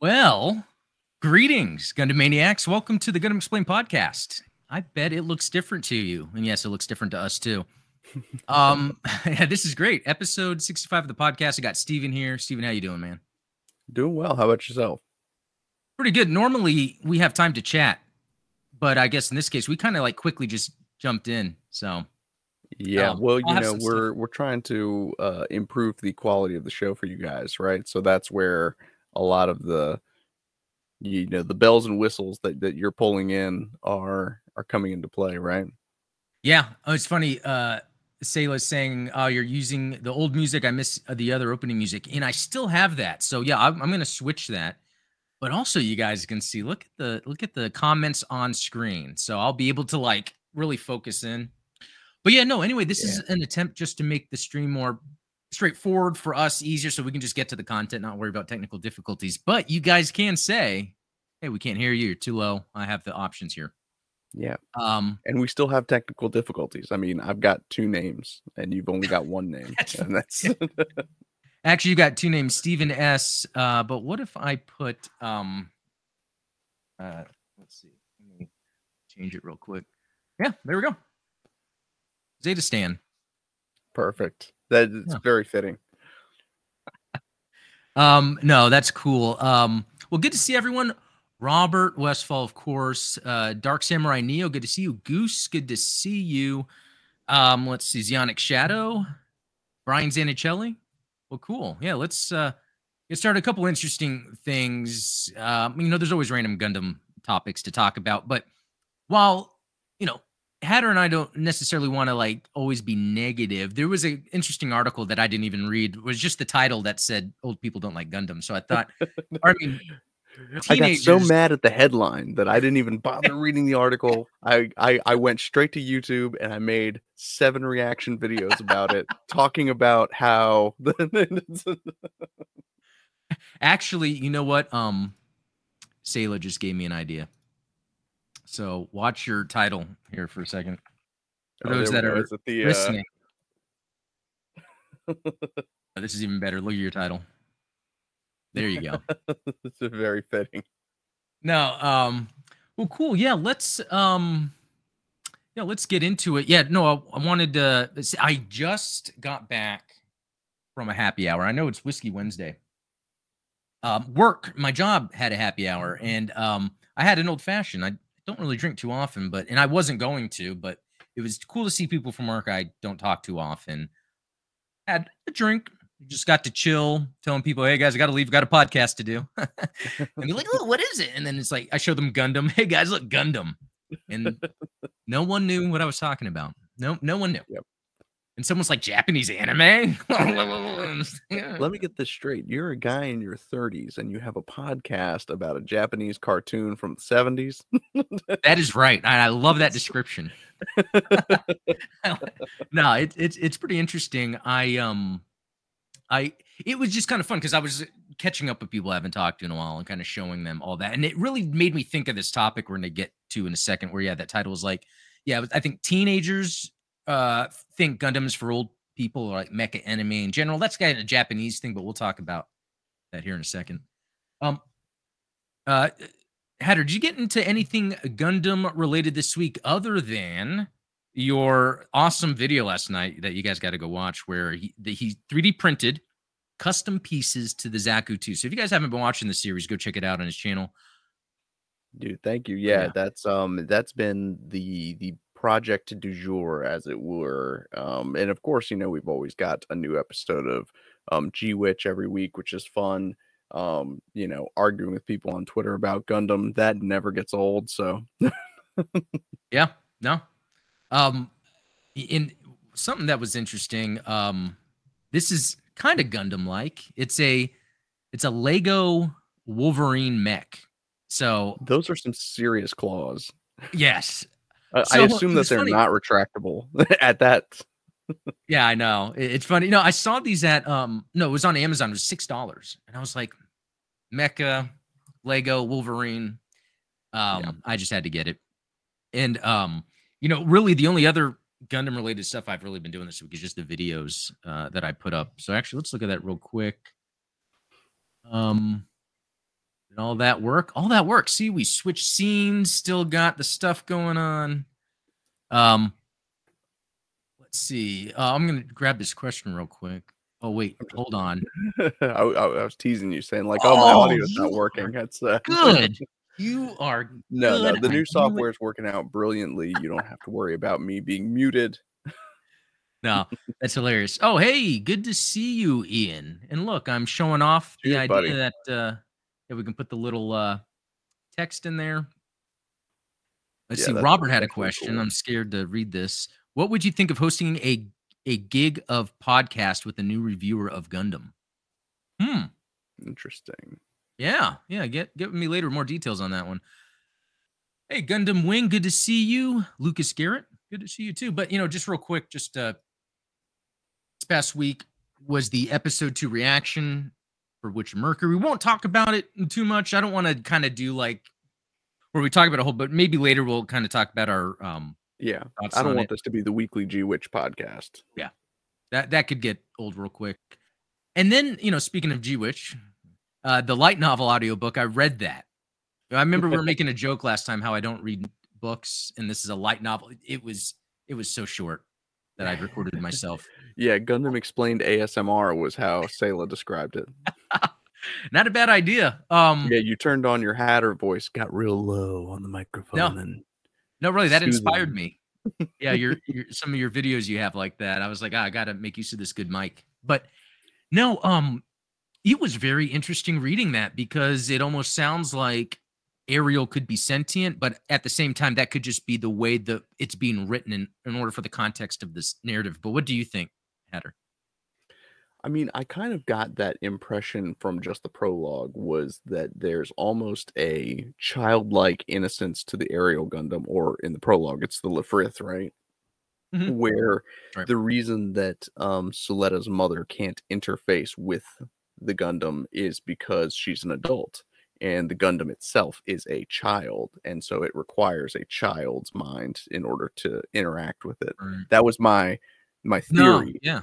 Well, greetings, Gundam Maniacs. Welcome to the Gundam Explained podcast. I bet it looks different to you. And yes, it looks different to us too. Um, yeah, this is great. Episode 65 of the podcast. I got Steven here. Steven, how you doing, man? Doing well. How about yourself? Pretty good. Normally we have time to chat, but I guess in this case we kind of like quickly just jumped in. So yeah, um, well, I'll you know, we're stuff. we're trying to uh improve the quality of the show for you guys, right? So that's where a lot of the you know, the bells and whistles that that you're pulling in are are coming into play, right? Yeah, oh, it's funny. Uh, Sayla's saying, "Oh, you're using the old music. I miss uh, the other opening music, and I still have that. So yeah, I'm, I'm gonna switch that. But also, you guys can see. Look at the look at the comments on screen. So I'll be able to like really focus in. But yeah, no. Anyway, this is an attempt just to make the stream more straightforward for us, easier, so we can just get to the content, not worry about technical difficulties. But you guys can say, "Hey, we can't hear you. You're too low." I have the options here. Yeah. Um, And we still have technical difficulties. I mean, I've got two names and you've only got one name. And that's Actually, you got two names, Stephen S. Uh, but what if I put um uh let's see, let me change it real quick. Yeah, there we go. Zeta Stan. Perfect. That is Yeah. very fitting. Um, no, that's cool. Um, well, good to see everyone. Robert Westfall, of course. Uh, Dark Samurai Neo, good to see you. Goose, good to see you. Um, let's see, Zionic Shadow, Brian Zanichelli. Well, cool. Yeah, let's uh get started. A couple interesting things. Um, you know, there's always random Gundam topics to talk about, but while you know, Hatter and I don't necessarily want to like always be negative. There was an interesting article that I didn't even read. It was just the title that said old people don't like Gundam. So I thought, I mean, I got so mad at the headline that I didn't even bother reading the article. I, I I went straight to YouTube and I made seven reaction videos about it, talking about how Actually, you know what? Um, Sayla just gave me an idea. So watch your title here for a second. For Oh, those that are the, uh, listening. Oh, this is even better. Look at your title. There you go. it's very fitting. No, um, well, cool. Yeah, let's um, yeah, let's get into it. Yeah, no, I, I wanted to. I just got back from a happy hour. I know it's Whiskey Wednesday. Um, work, my job had a happy hour, and um, I had an old fashioned. I don't really drink too often, but and I wasn't going to, but it was cool to see people from work I don't talk too often. Had a drink, just got to chill, telling people, "Hey guys, I got to leave. Got a podcast to do." and they're like, "Oh, what is it?" And then it's like I show them Gundam. Hey guys, look Gundam, and no one knew what I was talking about. No, no one knew. Yep. And someone's like Japanese anime. Let me get this straight. You're a guy in your 30s and you have a podcast about a Japanese cartoon from the 70s. that is right. and I love that description. no, it, it's it's pretty interesting. I um, I it was just kind of fun because I was catching up with people I haven't talked to in a while and kind of showing them all that, and it really made me think of this topic we're gonna get to in a second. Where yeah, that title was like, yeah, I think teenagers uh think Gundam is for old people or like mecha anime in general. That's kind of a Japanese thing, but we'll talk about that here in a second. Um, uh, Hatter, did you get into anything Gundam related this week other than your awesome video last night that you guys got to go watch, where he the, he 3D printed custom pieces to the Zaku 2. So if you guys haven't been watching the series, go check it out on his channel. Dude, thank you. Yeah, Yeah. that's um that's been the the project to du jour as it were. Um and of course, you know, we've always got a new episode of um G Witch every week, which is fun. Um, you know, arguing with people on Twitter about Gundam, that never gets old, so Yeah, no. Um, in something that was interesting. Um, this is kind of Gundam like. It's a it's a Lego Wolverine mech. So those are some serious claws. yes, I, So, I assume that they're funny- not retractable at that. Yeah, I know. It's funny. No, I saw these at um no, it was on Amazon. It was six dollars, and I was like, Mecha, Lego, Wolverine. Um, Yeah. I just had to get it. And um, you know, really the only other Gundam related stuff I've really been doing this week is just the videos uh that I put up. So actually, let's look at that real quick. Um, all that work, all that work. See, we switched scenes, still got the stuff going on. Um, let's see. Uh, I'm gonna grab this question real quick. Oh wait, hold on. I, I, I was teasing you, saying like, "Oh, my Oh, audio's not working." That's uh, Good. You are no, no. The new software is working out brilliantly. You don't have to worry about me being muted. No, that's hilarious. Oh, hey, good to see you, Ian. And look, I'm showing off the idea buddy. that uh we can put the little uh text in there. Let's Yeah, see. Robert had a question. cool. I'm scared to read this. What would you think of hosting a a gig of podcast with a new reviewer of Gundam? Hmm. Interesting. Yeah, yeah. Get get me later more details on that one. Hey, Gundam Wing, good to see you. Lucas Garrett, good to see you too. But you know, just real quick, just uh this past week was the episode two reaction for Witch Mercury. We won't talk about it too much. I don't want to kind of do like where we talk about a whole, but maybe later we'll kind of talk about our um Yeah, I don't want it. this to be the weekly G Witch podcast. Yeah, that that could get old real quick. And then, you know, speaking of G Witch, uh, the light novel audiobook, I read that. I remember we were making a joke last time how I don't read books, and this is a light novel. It was it was so short that I recorded myself. Yeah, Gundam explained ASMR was how Sayla described it. Not a bad idea. Um, Yeah, you turned on your Hatter voice, got real low on the microphone, and no, really, that inspired me. Yeah, your, your some of your videos you have like that. I was like, ah, I got to make use of this good mic. But no, um, it was very interesting reading that because it almost sounds like Ariel could be sentient, but at the same time, that could just be the way that it's being written in, in order for the context of this narrative. But what do you think, Hatter? I mean, I kind of got that impression from just the prologue was that there's almost a childlike innocence to the Ariel Gundam, or in the prologue, it's the Lfrith, right? Mhm. Where Right. the reason that um Suletta's mother can't interface with the Gundam is because she's an adult and the Gundam itself is a child, and so it requires a child's mind in order to interact with it. Or- That was my my No, theory. yeah,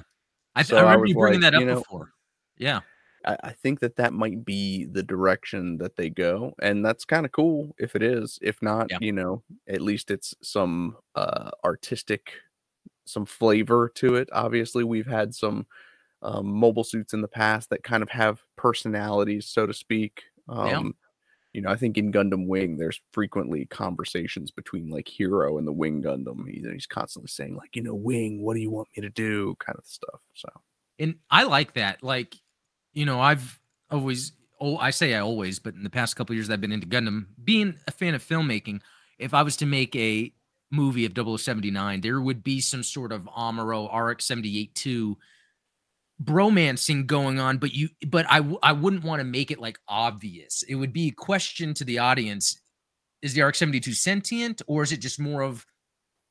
I, th- So I I remember was you bringing like, that up you know, before. Yeah, I, I think that that might be the direction that they go, and that's kind of cool if it is. If not, Yeah. you know, at least it's some uh, artistic, some flavor to it. Obviously, we've had some um, mobile suits in the past that kind of have personalities, so to speak. Yeah. Um, You know, I think in Gundam Wing, there's frequently conversations between like Heero and the Wing Gundam. He, he's constantly saying like, you know, Wing, what do you want me to do? Kind of stuff. So and I like that. Like, you know, I've always oh, I say I always, but in the past couple of years I've been into Gundam, being a fan of filmmaking, if I was to make a movie of 0079, there would be some sort of Amuro RX 78 2 bromancing going on, but you but I w- I wouldn't want to make it like obvious. It would be a question to the audience is the RX 72 sentient or is it just more of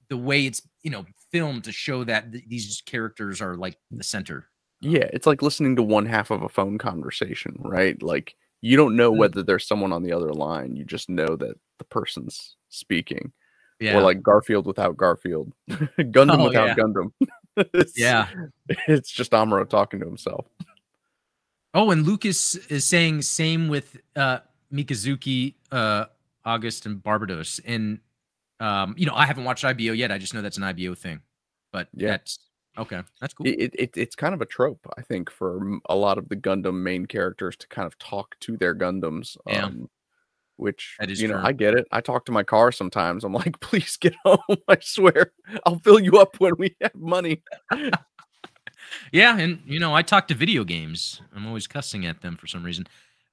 the way it's, you know, filmed to show that th- these characters are like the center Yeah, it's like listening to one half of a phone conversation, right? Like you don't know Mm. whether there's someone on the other line. You just know that the person's speaking. Yeah. Or like Garfield without Garfield. Gundam Oh, without yeah. Gundam. It's- yeah. It's just Amuro talking to himself. Oh, and Lucas is saying same with uh Mikazuki, uh August and Barbatos. And um, you know, I haven't watched IBO yet. I just know that's an IBO thing. But Yeah. that's okay. That's cool. It, it, it- it's kind of a trope, I think, for a lot of the Gundam main characters to kind of talk to their Gundams. Yeah. Um, which you know, true. I get it. I talk to my car sometimes. I'm like, please get home. I swear, I'll fill you up when we have money. Yeah, and you know, I talk to video games. I'm always cussing at them for some reason.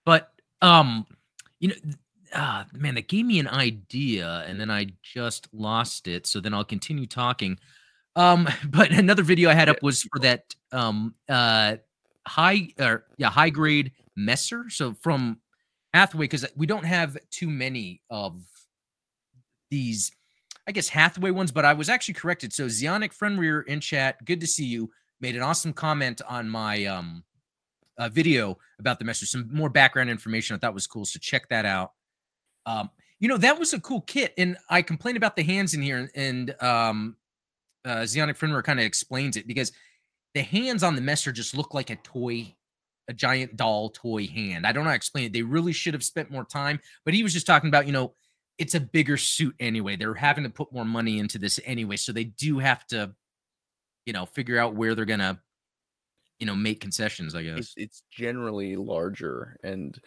But um, you know, ah, man, that gave me an idea, and then I just lost it. So then I'll continue talking. Um, but another video I had up was for that um uh high or yeah high grade messer. So from Hathaway, because we don't have too many of these, I guess Hathaway ones, but I was actually corrected. So Zionic Frenrir in chat, good to see you made an awesome comment on my um uh, video about the messer. Some more background information I thought was cool, so check that out. Um, you know that was a cool kit, and I complained about the hands in here, and um, uh, Zionic Frenrir kind of explains it because the hands on the messer just look like a toy a giant doll toy hand. I don't know how to explain it. They really should have spent more time, but he was just talking about, you know, it's a bigger suit anyway. They're having to put more money into this anyway. So they do have to, you know, figure out where they're gonna, you know, make concessions, I guess. It's, it's generally larger and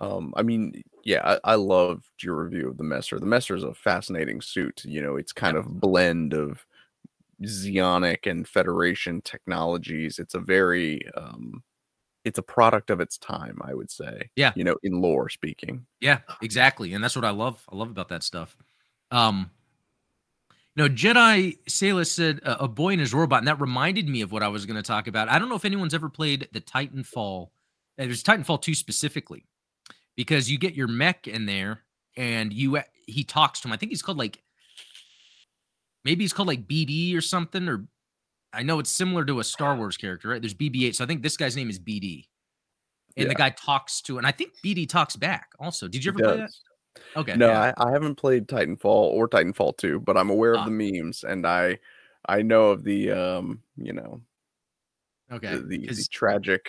um, I mean, yeah, I, I loved your review of the Messer. The Messer is a fascinating suit. You know, it's kind of blend of Zeonic and Federation technologies. It's a very um, it's a product of its time, I would say. Yeah. You know, in lore speaking. Yeah, exactly. And that's what I love. I love about that stuff. Um, you know, Jedi Sailor said uh, a boy and his robot, and that reminded me of what I was going to talk about. I don't know if anyone's ever played the Titanfall. Uh, there's Titanfall 2 specifically, because you get your mech in there and you he talks to him. I think he's called like maybe he's called like BD or something, or I know it's similar to a Star Wars character, right? There's BB-8, so I think this guy's name is BD, and yeah. the guy talks to, and I think BD talks back. Also, did you ever play that? Okay, no, yeah. I, I, haven't played Titanfall or Titanfall 2, but I'm aware of the ah. memes, and I I know of the um, you know, okay, the, the, the tragic,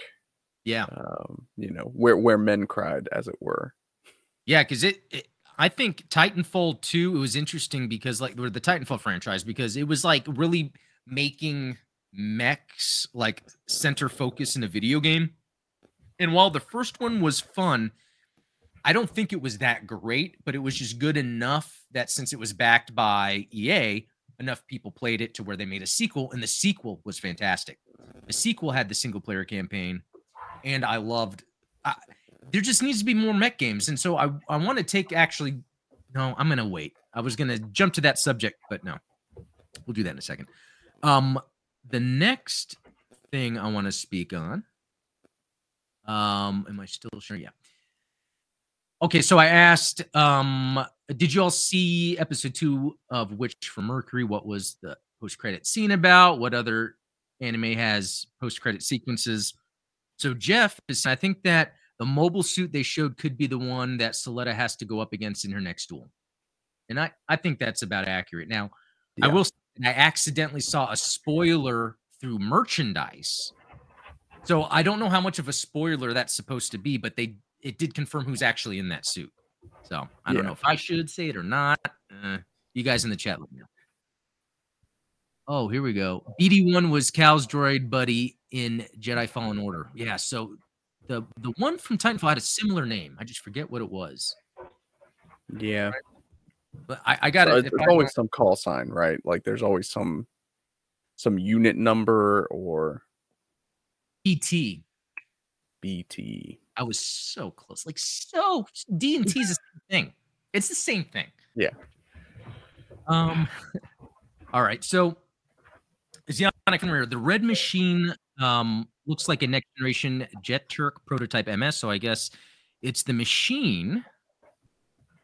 yeah, um, you know, where where men cried, as it were. Yeah, because it, it I think Titanfall 2 it was interesting because like the Titanfall franchise because it was like really making mechs like center focus in a video game. And while the first one was fun, I don't think it was that great, but it was just good enough that since it was backed by EA, enough people played it to where they made a sequel, and the sequel was fantastic. The sequel had the single player campaign, and I loved. I, there just needs to be more mech games, and so I I want to take actually. No, I'm gonna wait. I was gonna jump to that subject, but no, we'll do that in a second. Um, the next thing I want to speak on. Um, am I still sure? Yeah. Okay, so I asked, um, did you all see episode two of Witch from Mercury? What was the post credit scene about? What other anime has post credit sequences? So Jeff is, I think that the mobile suit they showed could be the one that Suletta has to go up against in her next duel, and I I think that's about accurate. Now, yeah. I will and I accidentally saw a spoiler through merchandise. So I don't know how much of a spoiler that's supposed to be, but they it did confirm who's actually in that suit. So I don't know if I should say it or not. Uh, you guys in the chat let me know. Oh, here we go. BD1 was Cal's droid buddy in Jedi Fallen Order. Yeah, so the the one from Titanfall had a similar name. I just forget what it was. Yeah. But I, I got it. There's always some call sign, right? Like there's always some some unit number or BT. BT. I was so close. Like so D and T is the same thing. It's the same thing. Yeah. Um all right. So Zeonic and Rare, the red machine um looks like a next generation Jeturk prototype MS. So I guess it's the machine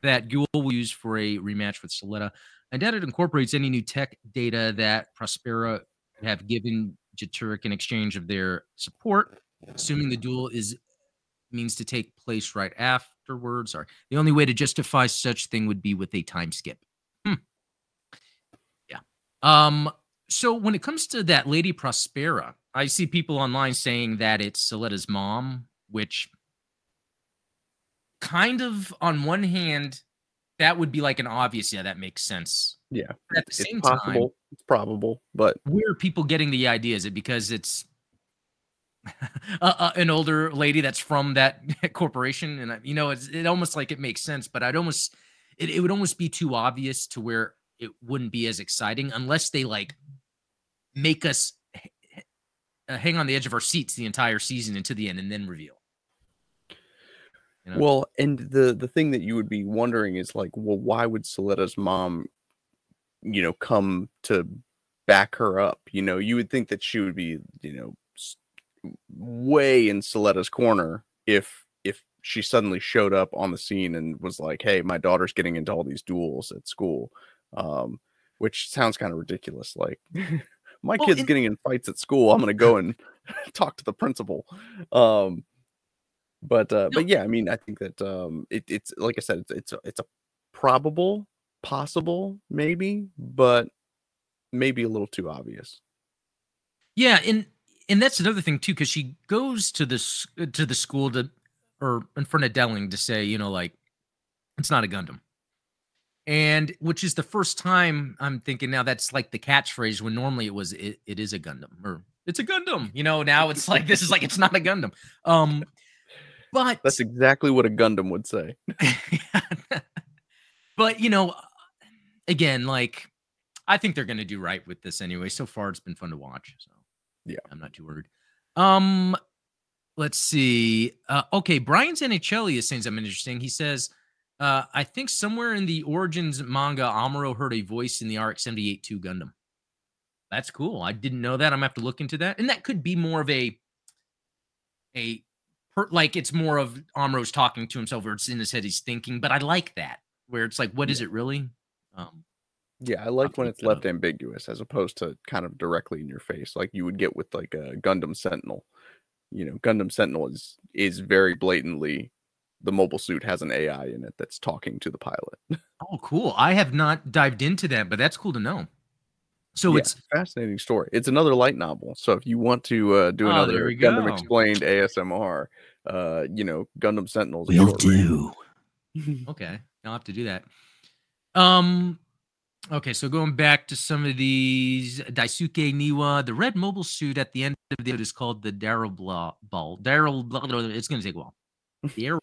that Guel will use for a rematch with Suletta, and that it incorporates any new tech data that Prospera have given Jeturk in exchange of their support, assuming the duel is means to take place right afterwards. Sorry, the only way to justify such thing would be with a time skip. Hmm. Yeah. Um. So when it comes to that Lady Prospera, I see people online saying that it's Suletta's mom, which kind of on one hand, that would be like an obvious, yeah, that makes sense. Yeah. But at the same it's possible, time, it's probable, but where are people getting the idea? Is it because it's uh, an older lady that's from that corporation? And you know, it's it almost like it makes sense, but I'd almost it, it would almost be too obvious to where it wouldn't be as exciting unless they like make us hang on the edge of our seats the entire season into the end and then reveal. You know? Well, and the the thing that you would be wondering is like, well, why would Suletta's mom, you know, come to back her up? You know, you would think that she would be, you know, way in Suletta's corner if if she suddenly showed up on the scene and was like, "Hey, my daughter's getting into all these duels at school," um, which sounds kind of ridiculous. Like, my well, kid's getting in fights at school. I'm gonna go and talk to the principal. Um, but uh, no. but yeah, I mean, I think that um, it, it's like I said, it's it's a, it's a probable, possible, maybe, but maybe a little too obvious. Yeah, and and that's another thing too, because she goes to this to the school to or in front of Delling to say, you know, like it's not a Gundam. And which is the first time I'm thinking now that's like the catchphrase when normally it was it, it is a Gundam or it's a Gundam. You know, now it's like this is like it's not a Gundam. Um but That's exactly what a Gundam would say. but you know, again, like I think they're gonna do right with this anyway. So far it's been fun to watch. So Yeah. I'm not too worried. Um let's see. Uh okay, Brian Zanichelli is saying something interesting. He says uh, I think somewhere in the Origins manga, Amuro heard a voice in the RX 78 2 Gundam. That's cool. I didn't know that. I'm gonna have to look into that. And that could be more of a a per, like it's more of Amuro's talking to himself, or it's in his head, he's thinking. But I like that where it's like, what is it really? Um, Yeah, I like when it's left up. ambiguous as opposed to kind of directly in your face, like you would get with like a Gundam Sentinel. You know, Gundam Sentinel is is very blatantly the mobile suit has an AI in it that's talking to the pilot. oh, cool. I have not dived into that, but that's cool to know. So Yeah, it's fascinating story. It's another light novel. So if you want to uh, do Oh, another we Gundam. Explained ASMR, uh, you know, Gundam Sentinels. will do. Okay, I'll have to do that. Um, okay, so going back to some of these, Daisuke Niwa, the red mobile suit at the end of the episode is called the Daryl Bla- Ball. Daryl, blah, blah, blah, it's going to take a while. Daryl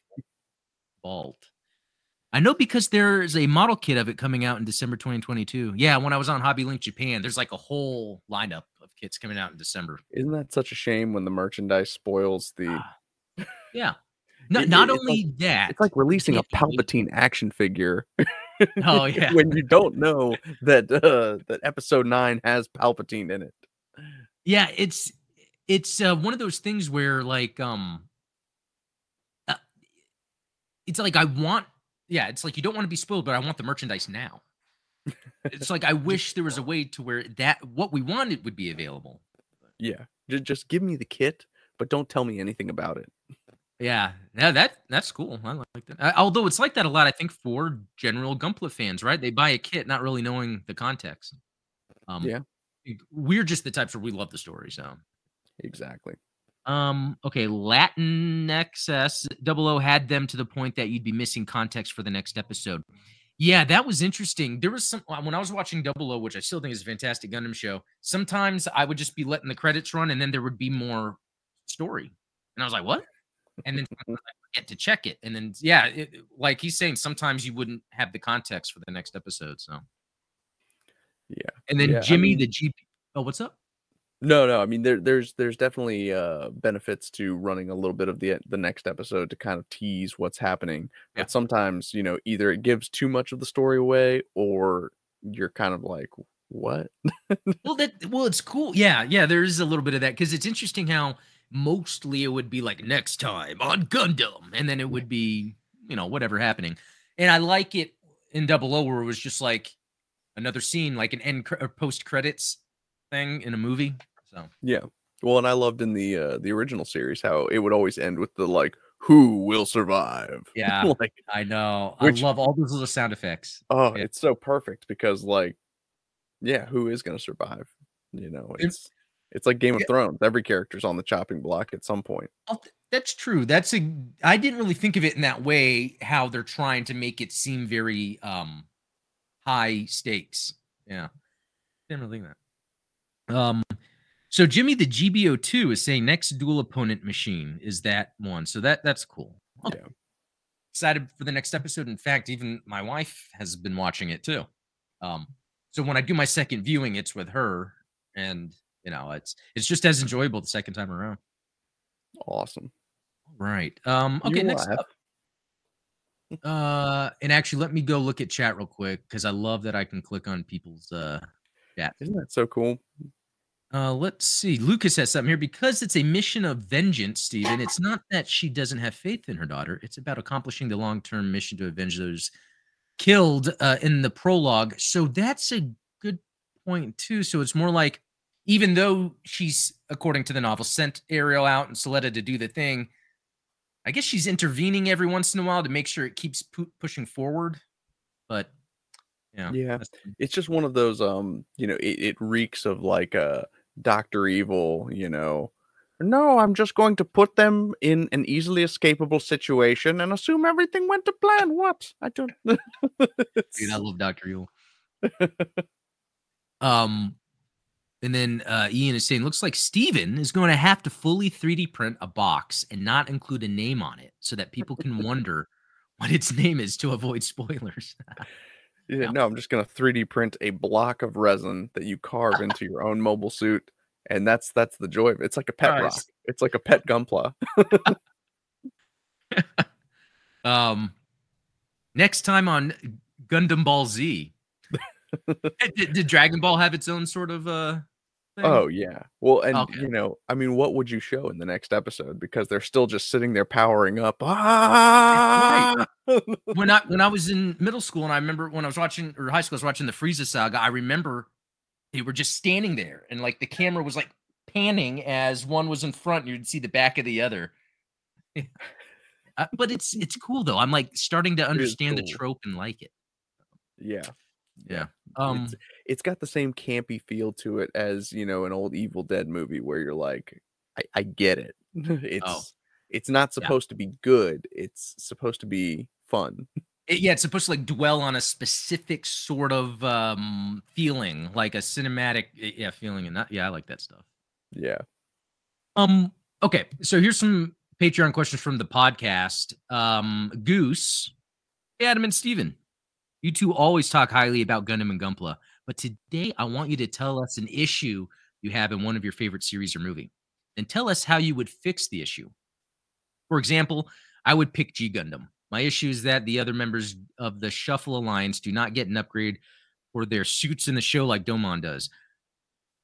Balt. I know because there's a model kit of it coming out in December 2022. Yeah, when I was on Hobby Link Japan, there's like a whole lineup of kits coming out in December. Isn't that such a shame when the merchandise spoils the? Ah, Yeah. No, It- not it- only that. It's like releasing a Palpatine action figure. Oh, yeah. when you don't know that uh, that Episode Nine has Palpatine in it. Yeah, it's it's uh, one of those things where like um uh, it's like I want yeah, it's like you don't want to be spoiled, but I want the merchandise now. it's like I wish there was a way to where that what we wanted would be available. Yeah, just just give me the kit, but don't tell me anything about it. Yeah, yeah, that that's cool. I like that. Uh, although it's like that a lot, I think for general Gunpla fans, right? They buy a kit not really knowing the context. Um, Yeah. we're just the types where we love the story, so. Exactly. Um, okay, Latin XS double O had them to the point that you'd be missing context for the next episode. Yeah, that was interesting. There was some uh, when I was watching Double O, which I still think is a fantastic Gundam show. Sometimes I would just be letting the credits run, and then there would be more story, and I was like, "What?" And then I forget to check it, and then yeah, it, like he's saying, sometimes you wouldn't have the context for the next episode. So Yeah. and then Yeah, I Jimmy, mean- the GP. Oh, what's up? No, no. I mean, there, there's, there's definitely uh, benefits to running a little bit of the the next episode to kind of tease what's happening. Yeah. But sometimes, you know, either it gives too much of the story away, or you're kind of like, what? well that well it's cool yeah yeah there is a little bit of that because it's interesting how mostly it would be like next time on gundam and then it would be you know whatever happening and i like it in double o where it was just like another scene like an end cr- or post credits thing in a movie so Yeah. Well, and I loved in the uh, the original series how it would always end with the like, "Who will survive?" Yeah. like, i know Which- i love all those little sound effects oh, Yeah. it's so perfect because, like, yeah, who is gonna survive? You know, it's it's like Game of Yeah. Thrones. Every character's on the chopping block at some point. Oh, that's true. That's a I didn't really think of it in that way how they're trying to make it seem very um high stakes. Yeah. Didn't really think that. Um so Jimmy the GBO2 is saying next duel opponent machine is that one. So that that's cool. Okay. Yeah. Excited for the next episode. In fact, even my wife has been watching it too. Um so when I do my second viewing, it's with her and you know, it's it's just as enjoyable the second time around. Awesome. Right. Um, okay, You next up. Uh, and actually, let me go look at chat real quick because I love that I can click on people's uh chat. Isn't that so cool? uh let's see. Lucas has something here because it's a mission of vengeance, Stephen. It's not that she doesn't have faith in her daughter, it's about accomplishing the long-term mission to avenge those killed uh in the prologue. So that's a good point too. So it's more like even though she's according to the novel sent Ariel out and Suletta to do the thing, I guess she's intervening every once in a while to make sure it keeps pu- pushing forward. But yeah, Yeah. It's just one of those um, you know, it, it reeks of like a Dr. Evil, you know, no, I'm just going to put them in an easily escapable situation and assume everything went to plan. What? I don't. Dude, I love Dr. Evil. um, and then uh, Ian is saying, looks like Steven is going to have to fully 3D print a box and not include a name on it so that people can wonder what its name is to avoid spoilers. yeah, no, I'm just going to 3D print a block of resin that you carve into your own mobile suit. And that's that's the joy of it. It's like a pet nice. rock. It's like a pet gunpla. um, next time on Gundam Ball Z, did, did, Dragon Ball have its own sort of uh thing? Oh yeah. Well, and okay. you know, I mean, what would you show in the next episode? Because they're still just sitting there powering up. Ah! when I when I was in middle school, and I remember when I was watching or high school, I was watching the Frieza saga. I remember they were just standing there, and like the camera was like panning as one was in front, and you'd see the back of the other. uh, but it's it's cool though. I'm like starting to understand cool. the trope and like it. Yeah. Yeah. Um it's, it's got the same campy feel to it as, you know, an old Evil Dead movie where you're like, I, I get it. it's oh. it's not supposed yeah. to be good. It's supposed to be fun. It, yeah, it's supposed to like dwell on a specific sort of um feeling, like a cinematic yeah, feeling and that yeah, I like that stuff. Yeah. Um okay, so here's some Patreon questions from the podcast. Um Goose, Adam and Steven. You two always talk highly about Gundam and Gunpla, but today I want you to tell us an issue you have in one of your favorite series or movie. and tell us how you would fix the issue. For example, I would pick G Gundam. My issue is that the other members of the Shuffle Alliance do not get an upgrade for their suits in the show like Domon does.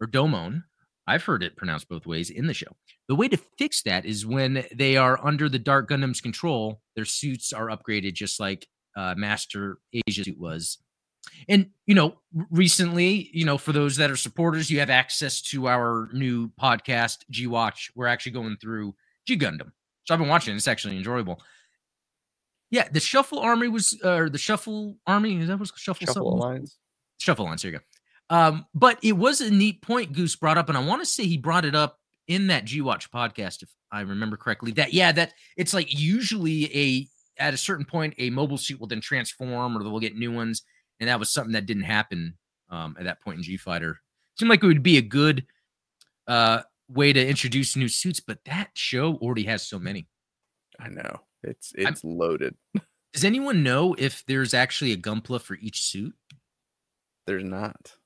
Or Domon. I've heard it pronounced both ways in the show. The way to fix that is when they are under the Dark Gundam's control, their suits are upgraded just like uh, Master Asia suit was. And you know, recently, you know, for those that are supporters, you have access to our new podcast, G Watch. We're actually going through G Gundam, so I've been watching. It's actually enjoyable. Yeah, the Shuffle Army was, or uh, the Shuffle Army is that was Shuffle Shuffle Alliance? Shuffle Alliance. There you go. Um, but it was a neat point Goose brought up, and I want to say he brought it up in that G Watch podcast, if I remember correctly. That yeah, that it's like usually a at a certain point, a mobile suit will then transform or they'll get new ones. And that was something that didn't happen um, at that point in G Fighter. Seemed like it would be a good uh, way to introduce new suits, but that show already has so many. I know it's it's I'm, loaded. Does anyone know if there's actually a Gunpla for each suit? There's not.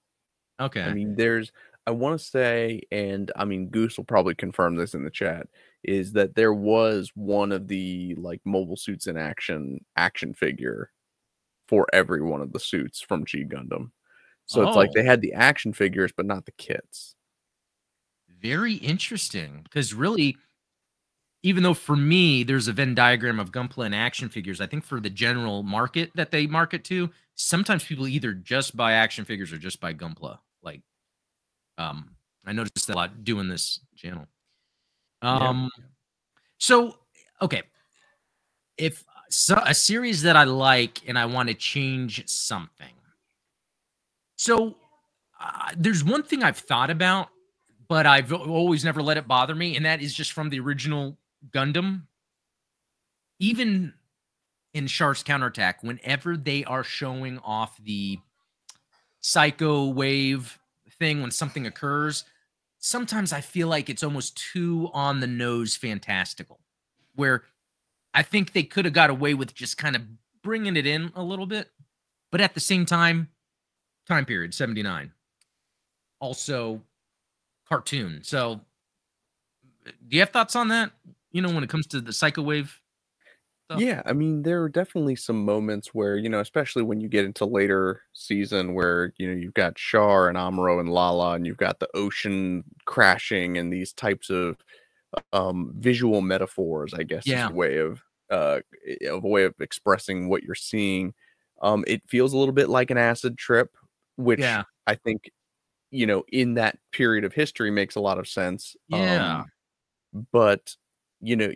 Okay. I mean, there's. I want to say, and I mean, Goose will probably confirm this in the chat is that there was one of the like mobile suits in action action figure for every one of the suits from G Gundam. So oh. it's like they oh. had the action figures but not the kits. Very interesting because really even though for me there's a Venn diagram of Gunpla and action figures, I think for the general market that they market to, sometimes people either just buy action figures or just buy Gunpla. Like um I noticed that a lot doing this channel. Um, yeah. so okay, if so, a series that I like and I want to change something. So uh, there's one thing I've thought about, but I've always never let it bother me, and that is just from the original Gundam. Even in Char's counterattack, whenever they are showing off the psycho wave thing when something occurs, sometimes I feel like it's almost too on the nose fantastical, where I think they could have got away with just kind of bringing it in a little bit, but at the same time, time period 79, also cartoon. So, do you have thoughts on that? You know, when it comes to the psycho wave stuff? Yeah, I mean, there are definitely some moments where, you know, especially when you get into later season where, you know, you've got Char and Amuro and Lala and you've got the ocean crashing and these types of um visual metaphors, I guess yeah. is a way of uh of a way of expressing what you're seeing. Um it feels a little bit like an acid trip, which yeah. I think you know, in that period of history makes a lot of sense. Yeah. Um, but you know,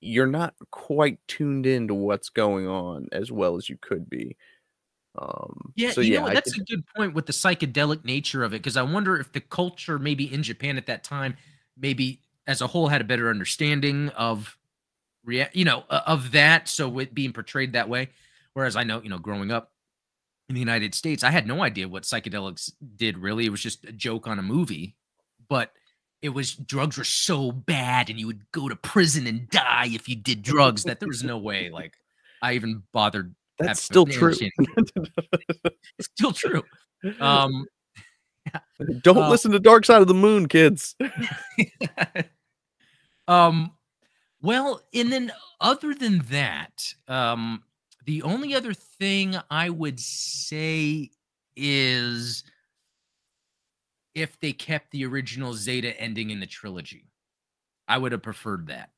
you're not quite tuned into what's going on as well as you could be. Um, Yeah, so you know yeah, what? That's could, a good point with the psychedelic nature of it because I wonder if the culture, maybe in Japan at that time, maybe as a whole, had a better understanding of, rea- you know, uh, of that. So it being portrayed that way. Whereas I know, you know, growing up in the United States, I had no idea what psychedelics did. Really, it was just a joke on a movie, but it was drugs were so bad, and you would go to prison and die if you did drugs. That there was no way, like, I even bothered. that's still true. It's still true. Um, Don't uh, listen to Dark Side of the Moon, kids. um, well, and then other than that, um, the only other thing I would say is if they kept the original Zeta ending in the trilogy, I would have preferred that.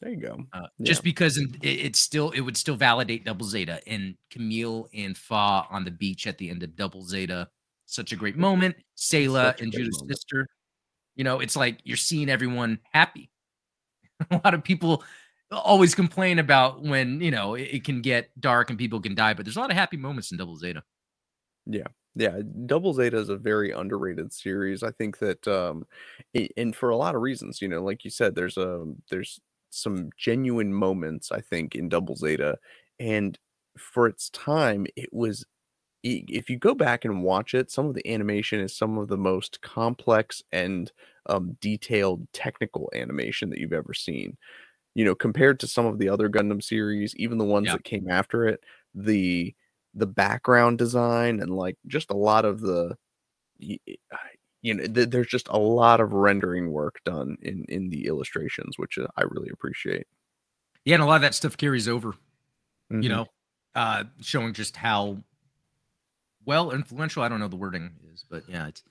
There you go. Uh, Yeah. Just because it, it's still it would still validate Double Zeta and Kamille and Fa on the beach at the end of Double Zeta. Such a great moment. Selah and Judau's moment. sister. You know, it's like you're seeing everyone happy. a lot of people always complain about when you know it, it can get dark and people can die, but there's a lot of happy moments in Double Zeta. Yeah, Double Zeta is a very underrated series. I think that um a- and for a lot of reasons, you know, like you said, there's a there's some genuine moments, I think, in Double Zeta. And for its time, it was if you go back and watch it, some of the animation is some of the most complex and um, detailed technical animation that you've ever seen. You know, compared to some of the other Gundam series, even the ones Yeah. that came after it, the the background design and like just a lot of the I- you know th- there's just a lot of rendering work done in in the illustrations which uh, i really appreciate Yeah, and a lot of that stuff carries over. you Mhm. know, uh, showing just how well influential. I don't know the wording is, but yeah, it's.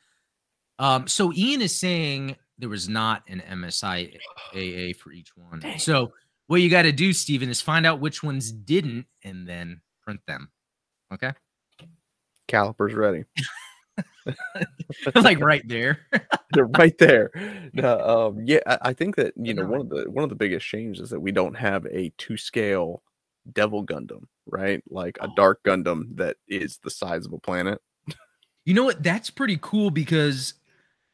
Um, so Ian is saying there was not an MSI AA for each one. Dang. So what you got to do, Stephen, is find out which ones didn't and then print them. Okay, calipers ready like right there. they're right there no, um yeah I, I think that you know one of the one of the biggest shames is that we don't have a two scale devil gundam right like a Oh. dark gundam that is the size of a planet You know what? That's pretty cool because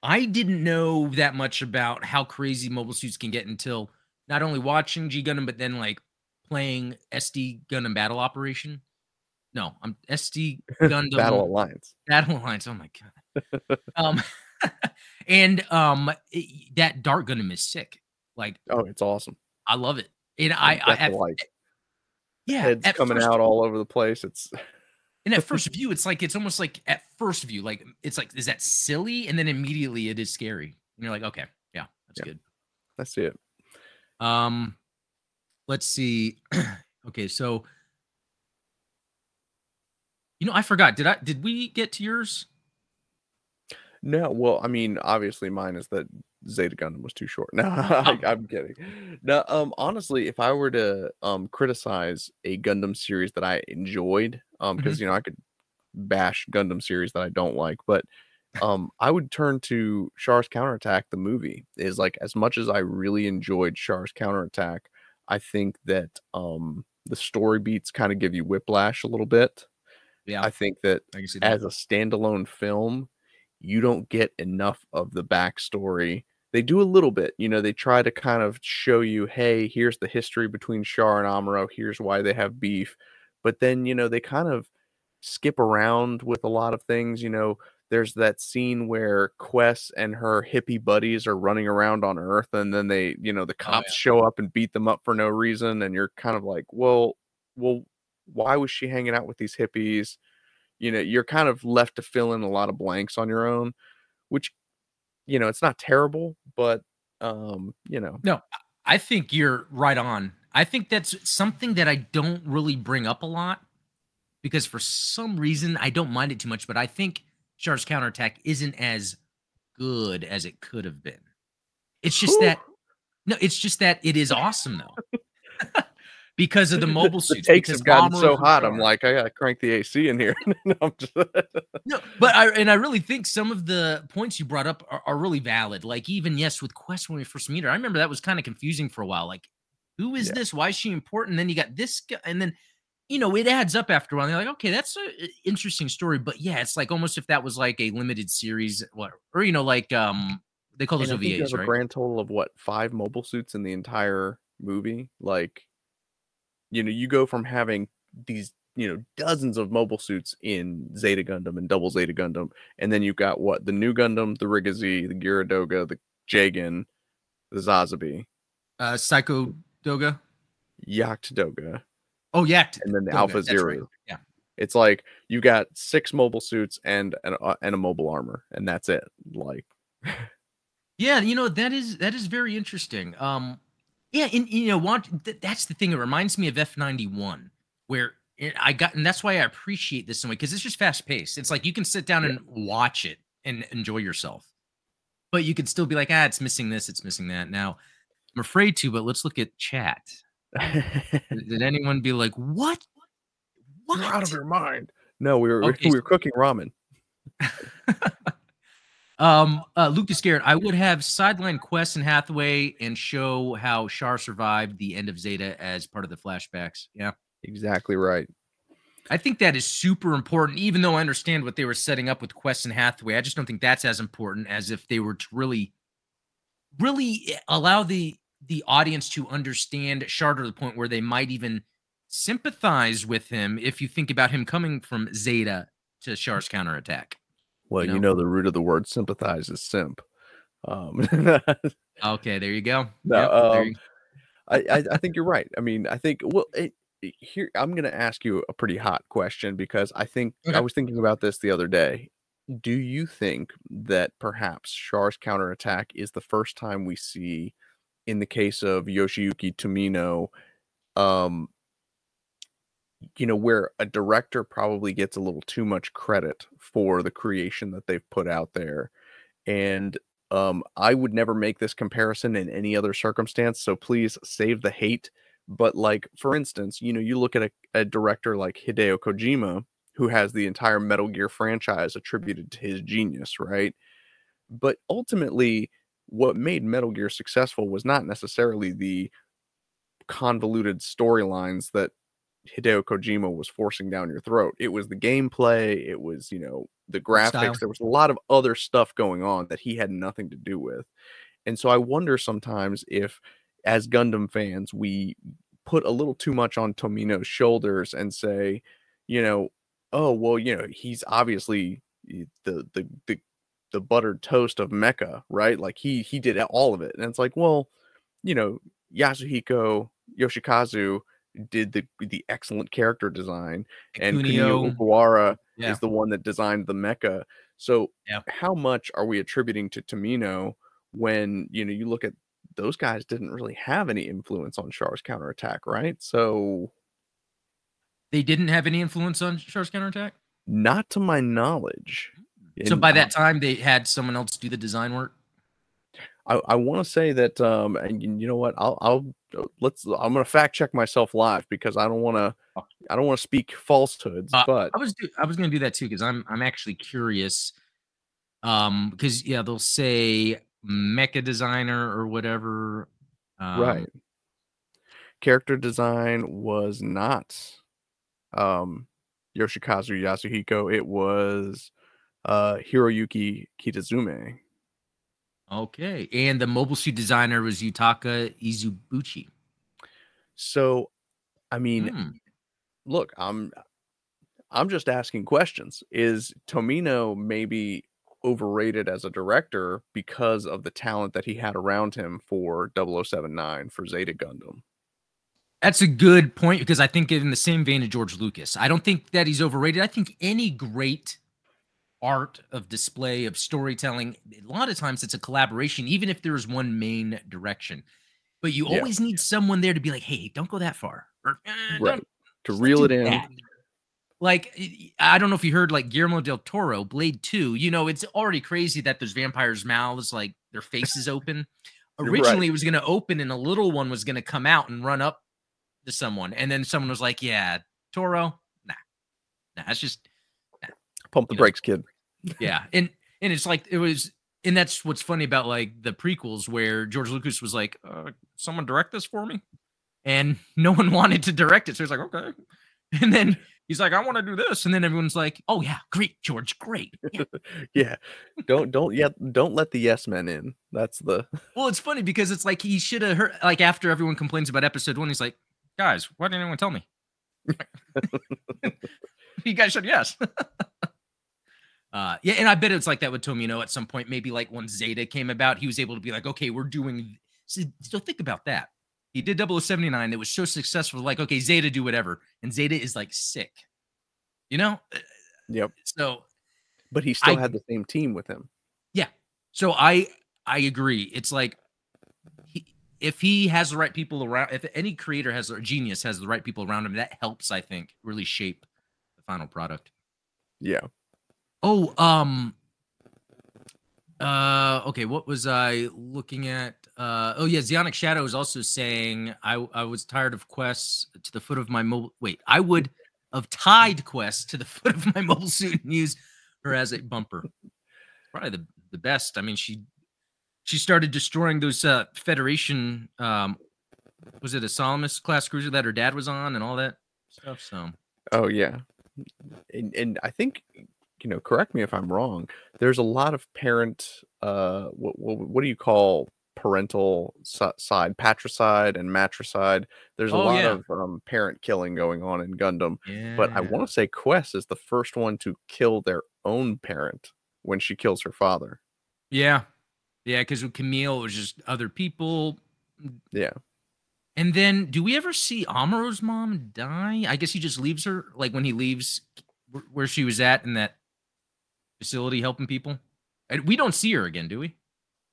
I didn't know that much about how crazy mobile suits can get until not only watching G Gundam, but then like playing SD Gundam Battle Operation. No, I'm SD Gundam battle alliance Battle Alliance. Oh my god. um, and um, it- that Dark Gundam is sick. Like oh it's awesome I love it, and I, I at, like yeah, heads coming out all over the place it's And at first view, it's like it's almost like at first view, like it's like is that silly? And then immediately it is scary. And you're like, okay, yeah, that's Yeah. good. that's it Um, let's see. okay, so you know, I forgot. Did I did we get to yours? No, well, I mean, obviously mine is that Zeta Gundam was too short. No, I, I'm kidding. No, um, honestly, if I were to um criticize a Gundam series that I enjoyed, um, because you know I could bash Gundam series that I don't like, but um, I would turn to Char's Counterattack. The movie is like as much as I really enjoyed Char's Counterattack, I think that um the story beats kind of give you whiplash a little bit. Yeah, I think that I see that. as a standalone film, you don't get enough of the backstory. They do a little bit, you know, they try to kind of show you, hey, here's the history between Char and Amuro, here's why they have beef. But then, you know, they kind of skip around with a lot of things. You know, there's that scene where Quest and her hippie buddies are running around on Earth, and then they, you know, the Oh, cops yeah. show up and beat them up for no reason, and you're kind of like, well, well, why was she hanging out with these hippies? you know you're kind of left to fill in a lot of blanks on your own which you know it's not terrible but um you know No, I think you're right on. I think that's something that I don't really bring up a lot because for some reason I don't mind it too much, but I think Char's counterattack isn't as good as it could have been. It's just Whew. that no, it's just that it is awesome though. Because of the mobile the suits. takes because have gotten so hot i'm like i gotta crank the ac in here No, No, but I and I really think some of the points you brought up are, are really valid. Like even yes, with Quest when we first meet her, I remember that was kind of confusing for a while. Like, who is Yeah. this? Why is she important? And then you got this guy, and then you know, it adds up after a while. They're like, okay, that's an interesting story, but yeah, it's like almost if that was like a limited series, what or you know, like um, they call those And OVAs, have a grand total of what five mobile suits in the entire movie. Like, you know, you go from having these, you know, dozens of mobile suits in Zeta Gundam and Double Zeta Gundam, and then you've got what the Nu Gundam, the Re-GZ, the Geara Doga, the Jegan, the Sazabi, Uh, Psycho Doga. Jagd Doga, Oh yeah, and then the Doga, Alpha that's right. Yeah. It's like you got six mobile suits and and, uh, and a mobile armor, and that's it. Like, Yeah, you know that is that is very interesting. Um, yeah, and you know what? Th- that's the thing. It reminds me of F ninety one, where it, I got, and that's why I appreciate this in a way because it's just fast paced. It's like you can sit down Yeah. and watch it and enjoy yourself, but you could still be like, ah, it's missing this, it's missing that. Now, I'm afraid to, but let's look at chat. Did did anyone be like, what? What? You're out of your mind. No, we were Okay, we were cooking ramen. Um, uh, Lucas Garrett, I would have sideline Quess and Hathaway and show how Char survived the end of Zeta as part of the flashbacks. Yeah. Exactly right. I think that is super important, even though I understand what they were setting up with Quess and Hathaway. I just don't think that's as important as if they were to really, really eh, allow the the audience to understand Char to the point where they might even sympathize with him if you think about him coming from Zeta to Char's counterattack. Well, You you know? the root of the word sympathize is simp. Um, Okay, there you go. No, Yep, um, you- I, I I think you're right. I mean, I think well, it, it- here I'm going to ask you a pretty hot question because I think Okay. I was thinking about this the other day. Do you think that perhaps Char's counterattack is the first time we see, in the case of Yoshiyuki Tomino, um, you know, where a director probably gets a little too much credit for the creation that they've put out there, and um, I would never make this comparison in any other circumstance. So please save the hate. But like, for instance, you know, you look at a, a director like Hideo Kojima, who has the entire Metal Gear franchise attributed to his genius, right? But ultimately, what made Metal Gear successful was not necessarily the convoluted storylines that Hideo Kojima was forcing down your throat. It was the gameplay, it was, you know, the graphics. style. There was a lot of other stuff going on that he had nothing to do with. And so I wonder sometimes if as Gundam fans we put a little too much on Tomino's shoulders and say, you know, oh, well, you know, he's obviously the the the the buttered toast of mecha, right? Like he he did all of it. And it's like, well, you know, Yasuhiko Yoshikazu did the the excellent character design and Kunio Okawara yeah. is the one that designed the mecha. So Yeah. how much are we attributing to Tomino when you know you look at those guys didn't really have any influence on Char's counterattack, right? So They didn't have any influence on Char's counterattack. not to my knowledge. So by that time, they had someone else do the design work. I, I want to say that um and you know what I'll I'll uh, let's I'm gonna fact check myself live because I don't want to I don't want to speak falsehoods, Uh, but I was do, I was gonna do that too because I'm I'm actually curious. Um, because yeah, they'll say mecha designer or whatever. Um, right. Character design was not um Yoshikazu Yasuhiko. It was uh Hiroyuki Kitazume. Okay, and the mobile suit designer was Yutaka Izubuchi. So I mean, Hmm. look, I'm I'm just asking questions. Is Tomino maybe overrated as a director because of the talent that he had around him for 0079 for Zeta Gundam? That's a good point because I think in the same vein of George Lucas, I don't think that he's overrated. I think any great art of display of storytelling, a lot of times it's a collaboration, even if there's one main direction. But you Yeah. always need someone there to be like, "Hey, don't go that far," or "Eh, Right. To reel it in. that." Like I- don't know if you heard like Guillermo del Toro, Blade Two. You know, it's already crazy that there's vampires' mouths, like their faces open. You're right. Originally, it was going to open, and a little one was going to come out and run up to someone, and then someone was like, "Yeah, Toro, nah, nah, that's just Pump the you know, brakes, kid. Yeah." And and it's like it was, and that's what's funny about like the prequels where George Lucas was like, uh, "Someone direct this for me," and no one wanted to direct it, so he's like, "Okay." And then he's like, I want to do this. And then everyone's like, Oh yeah, great, George, great. Yeah. yeah. Don't don't yet don't let the yes men in. That's the well, it's funny because it's like he should have heard like after everyone complains about episode one, he's like, Guys, why didn't anyone tell me? you guys said yes. Uh yeah, and I bet it's like that with Tomino at some point. Maybe like when Zeta came about, he was able to be like, okay, we're doing so, think about that. He did 0079. It was so successful. Like, okay, Zeta do whatever. And Zeta is like sick. You know? Uh, yep. So but he still I, had the same team with him. Yeah. So I I agree. It's like he, if he has the right people around, if any creator has a genius has the right people around him, that helps, I think, really shape the final product. Yeah. Oh, um, uh, okay. What was I looking at? Uh, oh yeah, Zionic Shadow is also saying I I was tired of quests to the foot of my mobile. Wait, I would have tied quests to the foot of my mobile suit and use her as a bumper. Probably the the best. I mean, she she started destroying those uh Federation. Um, was it a Salamis class cruiser that her dad was on and all that stuff? So. Oh yeah, and and I think you know, correct me if I'm wrong. There's a lot of parent, uh, what what, what do you call parental side, patricide and matricide? There's a oh, lot yeah. of um, parent killing going on in Gundam. Yeah. But I want to say Quess is the first one to kill their own parent when she kills her father. Yeah, yeah, because with Kamille, it was just other people. Yeah. And then, do we ever see Amuro's mom die? I guess he just leaves her, like when he leaves where she was at in that facility helping people? And we don't see her again, do we?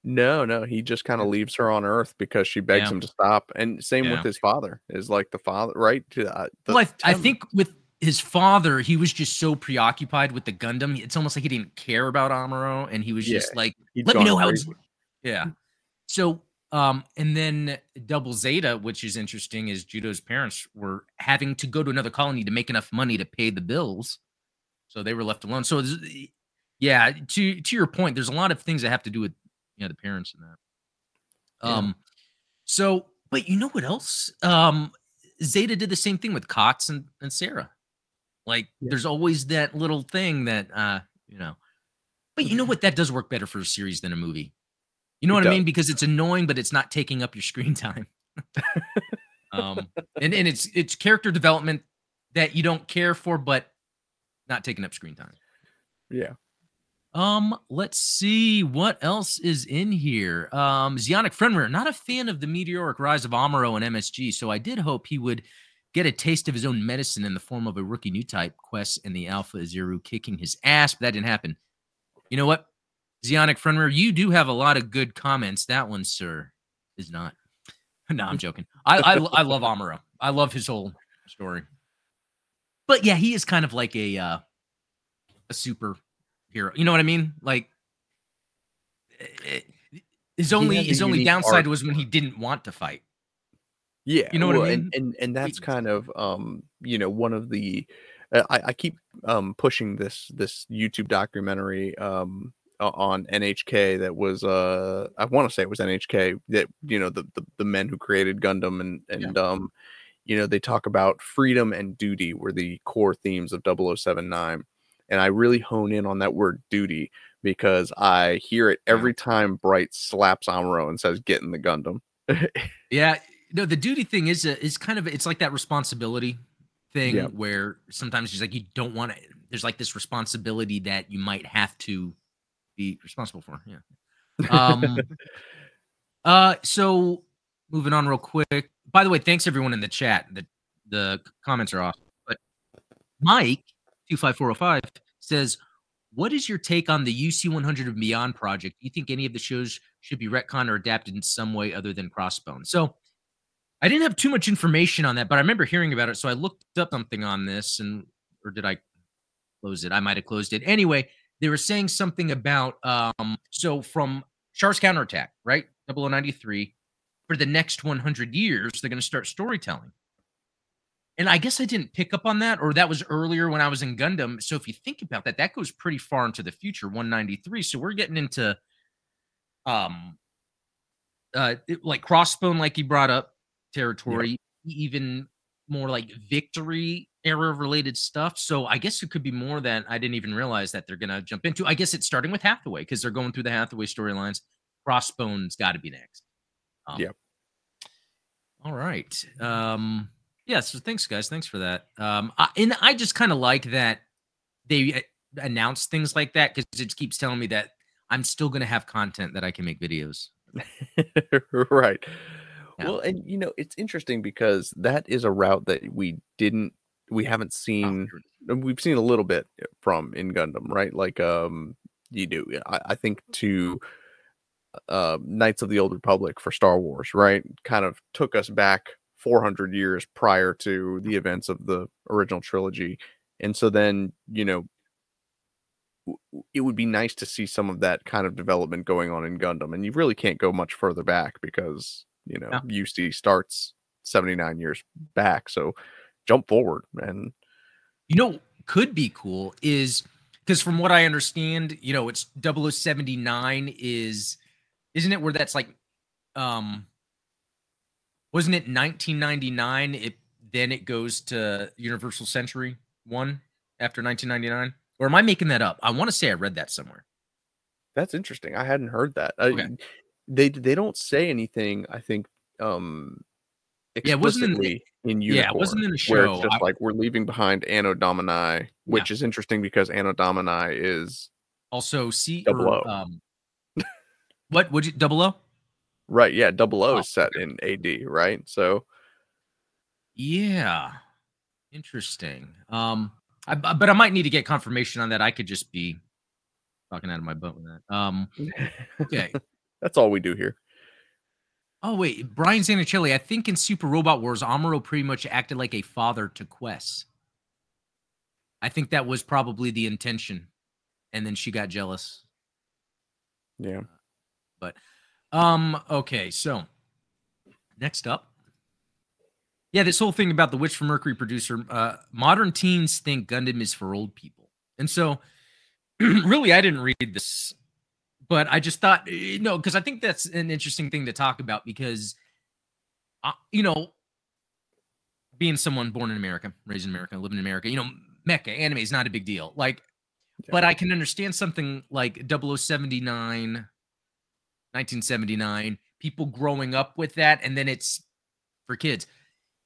No, no. He just kind of leaves her on Earth because she begs yeah. him to stop. And same yeah. with his father. Is like the father, right? Uh, the, well, I, I think with his father, he was just so preoccupied with the Gundam. It's almost like he didn't care about Amuro, and he was yeah, just like, "Let me know how it's." Yeah. So, um, and then Double Zeta, which is interesting, is Judau's parents were having to go to another colony to make enough money to pay the bills, so they were left alone. So yeah, to to your point, there's a lot of things that have to do with you know the parents and that. Yeah. Um, so but you know what else? Um, Zeta did the same thing with Katz and, and Sarah. Like yeah. there's always that little thing that uh, you know. But you know what? That does work better for a series than a movie. You know it what does. I mean? Because it's annoying, but it's not taking up your screen time. um, and, and it's it's character development that you don't care for, but not taking up screen time. Yeah. Um, let's see what else is in here. Um, Zionic Frenmer, not a fan of the meteoric rise of Amuro and MSG, so I did hope he would get a taste of his own medicine in the form of a rookie new type Quess and the Alpha Azieru kicking his ass, but that didn't happen. You know what? Zionic Frenmer, you do have a lot of good comments. That one, sir, is not. no, I'm joking. I, I I love Amuro. I love his whole story. But yeah, he is kind of like a uh a super hero. You know what I mean? Like eh, his only his only downside arc. was when he didn't want to fight. Yeah, you know well, what I mean. And, and and that's kind of um you know one of the uh, I, I keep um pushing this this YouTube documentary um on NHK that was uh I want to say it was NHK that you know the, the the men who created Gundam and and yeah. um you know they talk about freedom and duty were the core themes of 0079 and I really hone in on that word duty because I hear it every time Bright slaps Amuro and says, "Get in the Gundam." yeah, no, the duty thing is a, is kind of it's like that responsibility thing yep. where sometimes it's like you don't want to. There's like this responsibility that you might have to be responsible for. Yeah. Um. uh. So moving on real quick. By the way, thanks everyone in the chat. The the comments are awesome. But Mike 25405 says, What is your take on the UC 100 and Beyond project? Do you think any of the shows should be retcon or adapted in some way other than Crossbone? So I didn't have too much information on that, but I remember hearing about it. So I looked up something on this and, or did I close it? I might have closed it. Anyway, they were saying something about, um, so from Char's counterattack, right? 0093, for the next 100 years, they're going to start storytelling. And I guess I didn't pick up on that, or that was earlier when I was in Gundam. So if you think about that, that goes pretty far into the future, 193. So we're getting into um uh like crossbone, like you brought up, territory, even more like victory era related stuff. So I guess it could be more that I didn't even realize that they're gonna jump into. I guess it's starting with Hathaway because they're going through the Hathaway storylines. Crossbones got to be next. Um, yep. All right. Um, yeah. So thanks, guys. Thanks for that. Um, I, and I just kind of like that they uh, announce things like that because it keeps telling me that I'm still gonna have content that I can make videos. right. Yeah. Well, and you know, it's interesting because that is a route that we didn't we haven't oh, seen oh, we've seen a little bit from in Gundam, right? Like um you do. I, I think to uh Knights of the Old Republic for Star Wars, right? Kind of took us back 400 years prior to the events of the original trilogy. And so then, you know, it would be nice to see some of that kind of development going on in Gundam. And you really can't go much further back because, you know. UC starts 79 years back. So jump forward and you know could be cool is because from what I understand, you know, it's 0079 is isn't it where that's like um wasn't it 1999 it then it goes to Universal Century 1 after 1999 or am I making that up? I want to say I read that somewhere. That's interesting. I hadn't heard that. Okay. I, they they don't say anything I think um yeah, it wasn't in, the, in unicorn, yeah, it wasn't in the show. Where it's just I, like we're leaving behind Anno Domini, which yeah. is interesting because Anno Domini is also C double O. Um, what would you double O? Right, yeah, double O oh, is set in AD, right? So yeah, interesting. Um, I, but I might need to get confirmation on that. I could just be talking out of my butt with that. Um, okay, that's all we do here. Oh wait, Brian Zanichelli. I think in Super Robot Wars, Amuro pretty much acted like a father to Quess. I think that was probably the intention, and then she got jealous. Yeah, but um, okay. So next up, yeah, this whole thing about the Witch from Mercury producer. Uh, modern teens think Gundam is for old people, and so really, I didn't read this but I just thought, you eh, know, because I think that's an interesting thing to talk about because, uh, you know, being someone born in America, raised in America, living in America, you know, mecha anime is not a big deal. Like, yeah. but I can understand something like 0079, 1979, people growing up with that, and then it's for kids.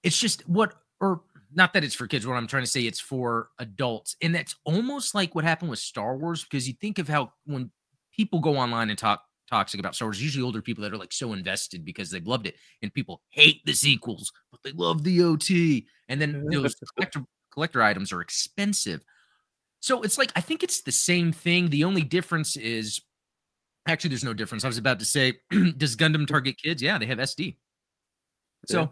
It's just what, or not that it's for kids. What I'm trying to say, it's for adults, and that's almost like what happened with Star Wars because you think of how when people go online and talk toxic about Star Wars. Usually older people that are like so invested because they've loved it, and people hate the sequels, but they love the OT. And then mm-hmm. those collector collector items are expensive. So it's like I think it's the same thing. The only difference is actually there's no difference. I was about to say, does Gundam target kids? Yeah, they have SD. So yeah.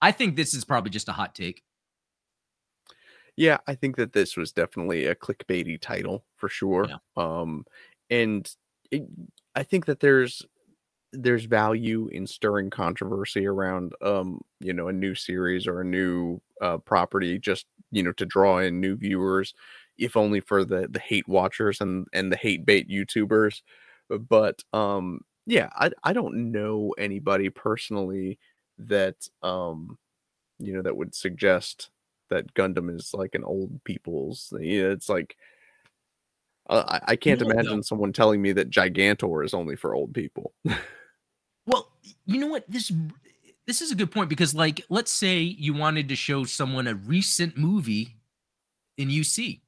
I think this is probably just a hot take. Yeah, I think that this was definitely a clickbaity title for sure. Yeah. Um, and it, I think that there's there's value in stirring controversy around um you know a new series or a new uh property just you know to draw in new viewers if only for the the hate watchers and and the hate bait youtubers but um yeah i i don't know anybody personally that um you know that would suggest that gundam is like an old people's you know, it's like uh, I, I, can't no, imagine no. someone telling me that Gigantor is only for old people. well, you know what? This this is a good point because, like, let's say you wanted to show someone a recent movie in UC.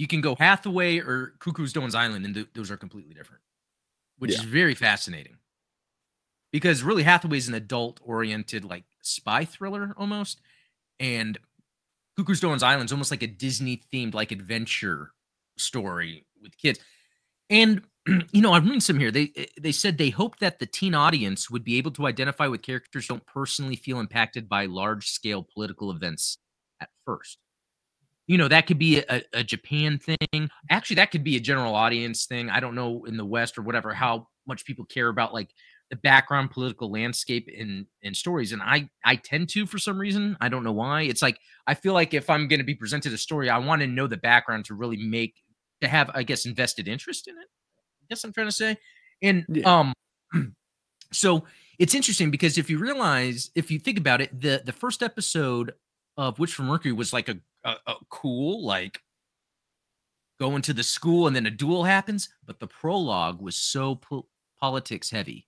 You can go Hathaway or Cucuruz Doan's Island, and th- those are completely different, which yeah. is very fascinating. Because really, Hathaway is an adult-oriented, like spy thriller almost, and Cucuruz Doan's Island is almost like a Disney-themed, like adventure story with kids. And you know, I'm reading some here. They eh, they said they hope that the teen audience would be able to identify with characters don't personally feel impacted by large scale political events at first. You know, that could be a, a Japan thing. Actually, that could be a general audience thing. I don't know in the West or whatever how much people care about like the background political landscape in in stories and i i tend to for some reason i don't know why it's like i feel like if i'm going to be presented a story i want to know the background to really make to have, I guess, invested interest in it. I guess I'm trying to say. And yeah. um, so it's interesting because if you realize, if you think about it, the the first episode of Witch from Mercury was like a, a, a cool, like going to the school and then a duel happens, but the prologue was so po- politics heavy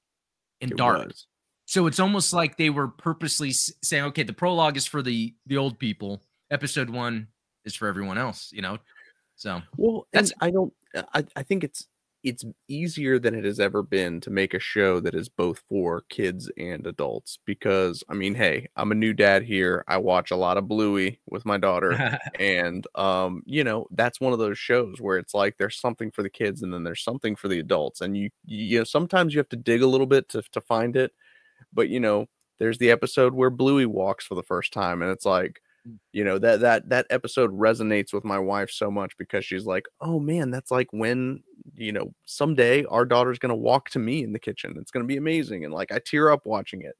and It dark. was. So it's almost like they were purposely s- saying, okay, the prologue is for the the old people. Episode one is for everyone else, you know. So Well, That's- and I don't. I I think it's it's easier than it has ever been to make a show that is both for kids and adults because I mean, hey, I'm a new dad here. I watch a lot of Bluey with my daughter and um you know, that's one of those shows where it's like there's something for the kids and then there's something for the adults and you you know, sometimes you have to dig a little bit to to find it. But you know, there's the episode where Bluey walks for the first time and it's like. You know that that that episode resonates with my wife so much because she's like oh man that's like when you know someday our daughter's going to walk to me in the kitchen it's going to be amazing and like i tear up watching it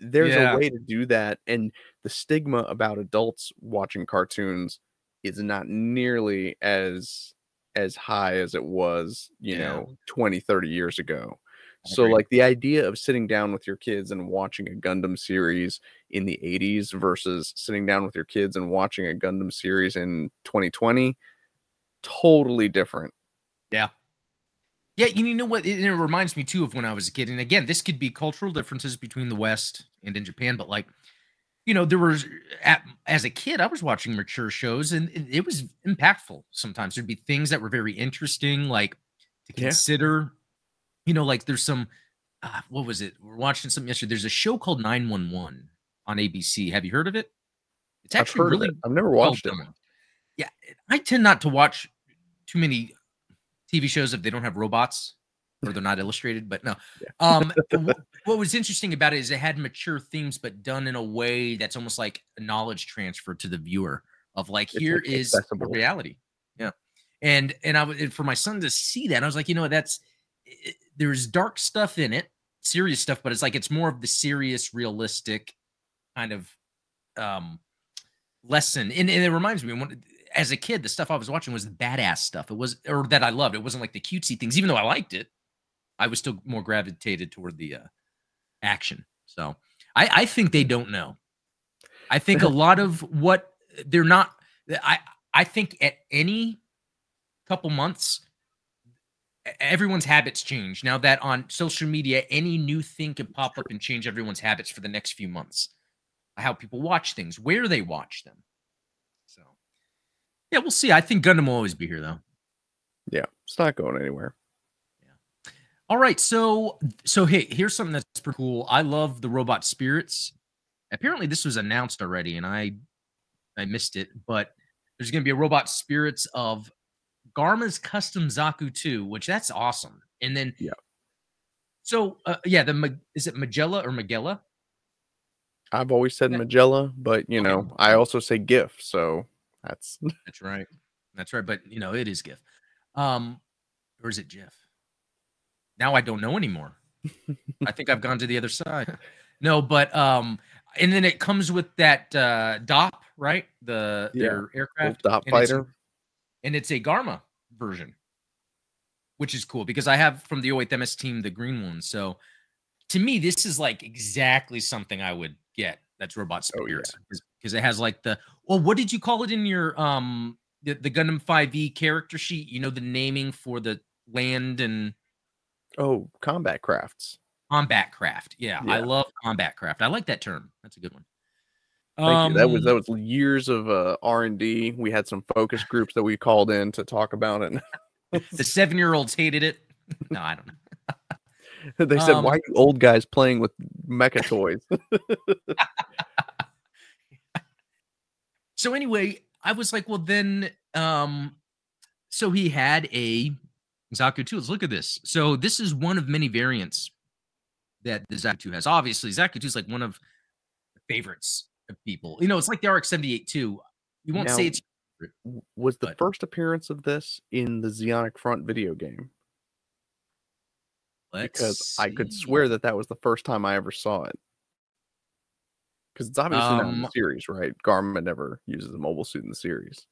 there's Yeah. a way to do that and the stigma about adults watching cartoons is not nearly as as high as it was you Yeah. know 20 30 years ago so like the idea of sitting down with your kids and watching a Gundam series in the 80s versus sitting down with your kids and watching a Gundam series in 2020 totally different. Yeah. Yeah, you know what? It, it reminds me too of when I was a kid. And again, this could be cultural differences between the West and in Japan, but like, you know, there was at, as a kid, I was watching mature shows and it, it was impactful. Sometimes there'd be things that were very interesting, like to consider. You know, like there's some, uh, what was it? We're watching something yesterday. There's a show called 911 on ABC. Have you heard of it? It's I've actually heard really. I've never well watched it. Yeah, I tend not to watch too many TV shows if they don't have robots or they're not illustrated. But no, Yeah. um, wh- what was interesting about it is it had mature themes, but done in a way that's almost like a knowledge transfer to the viewer of like It's, here like, is reality. Yeah, and and I was for my son to see that, I was like, you know, that's it, there's dark stuff in it, serious stuff, but it's like it's more of the serious, realistic kind of um lesson. And, and it reminds me when as a kid, the stuff I was watching was the badass stuff. It was or that I loved. It wasn't like the cutesy things, even though I liked it. I was still more gravitated toward the uh, action. So I, I think they don't know. I think a lot of what they're not. I I think at any couple months, everyone's habits change. Now that on social media, any new thing can pop up and change everyone's habits for the next few months. How people watch things, where they watch them. So, yeah, we'll see. I think Gundam will always be here, though. Yeah, it's not going anywhere. yeah All right, so so hey, here's something that's pretty cool. I love the robot spirits. Apparently, this was announced already, and I I missed it. But there's going to be a robot spirits of Garma's custom Zaku 2, which that's awesome. And then Yeah. So uh, yeah, the is it Magella or Magella? I've always said Yeah. Magella, but you Okay. know, I also say GIF, so that's That's right. That's right. But you know, it is GIF. Um, or is it GIF? Now I don't know anymore. I think I've gone to the other side. No, but um, and then it comes with that uh Dopp, right? The Yeah, their aircraft Dopp and it's a- Fighter. and it's a Garma version, which is cool because I have from the 08 MS team the green one. So to me, this is like exactly something I would get. That's Robot Oh, yeah. Spirits because it has like the well, what did you call it in your um the, the Gundam 5e character sheet? You know the naming for the land and Oh, combat crafts. combat craft. Yeah, I love combat craft. I like that term. That's a good one. Thank you. That was Um, that was years of uh, R and D. We had some focus groups that we called in to talk about it. the seven year olds hated it. No, I don't know. they said, Um, "Why are you old guys playing with mecha toys?" So anyway, I was like, well, then, um, so he had a Zaku 2. Let's look at this. So this is one of many variants that the Zaku 2 has. Obviously, Zaku 2 is like one of the favorites people. You know, it's like the RX 78 too. You won't say Now- it's was the But- first appearance of this in the Zeonic Front video game? Because let's I could swear that that was the first time I ever saw it. Because it's obviously not in the Um, series, right? Garma never uses a mobile suit in the series.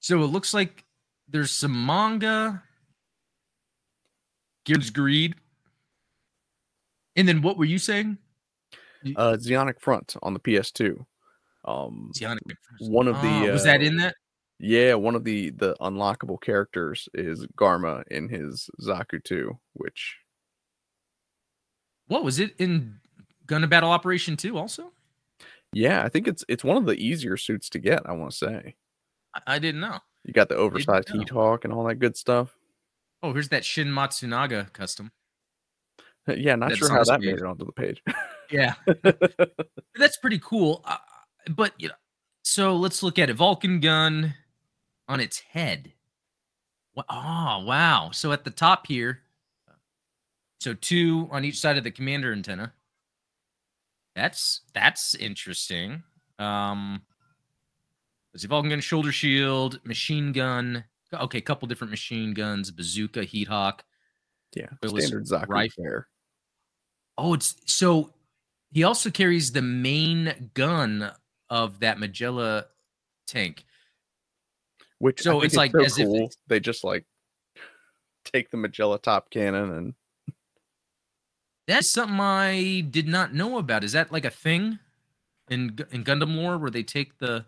So it looks like there's some manga, Gears Greed. And then what were you saying? Uh, Zeonic Front on the PS2. Um, Zeonic. one of the, Oh, was that uh, in that? yeah, one of the the unlockable characters is Garma in his Zaku 2, which What was it in Gun Battle Operation 2 also? yeah, I think it's it's one of the easier suits to get. I want to say I, I didn't know. you got the oversized heat hawk and all that good stuff. Oh, here's that Shin Matsunaga custom. Yeah, not sure how that made it onto the page. Yeah. That's pretty cool. Uh, but you know, so let's look at it. Vulcan gun on its head. Oh, wow. So at the top here, so two on each side of the commander antenna. That's that's interesting. Um let's see, Vulcan gun, shoulder shield, machine gun. Okay, couple different machine guns, bazooka, heat hawk. yeah, standard Zaku rifle. fare. Oh, it's so he also carries the main gun of that Magella tank. Which So it's is like so as if cool. it's- they just like take the Magella top cannon and That's something I did not know about. Is that like a thing in in Gundam lore where they take the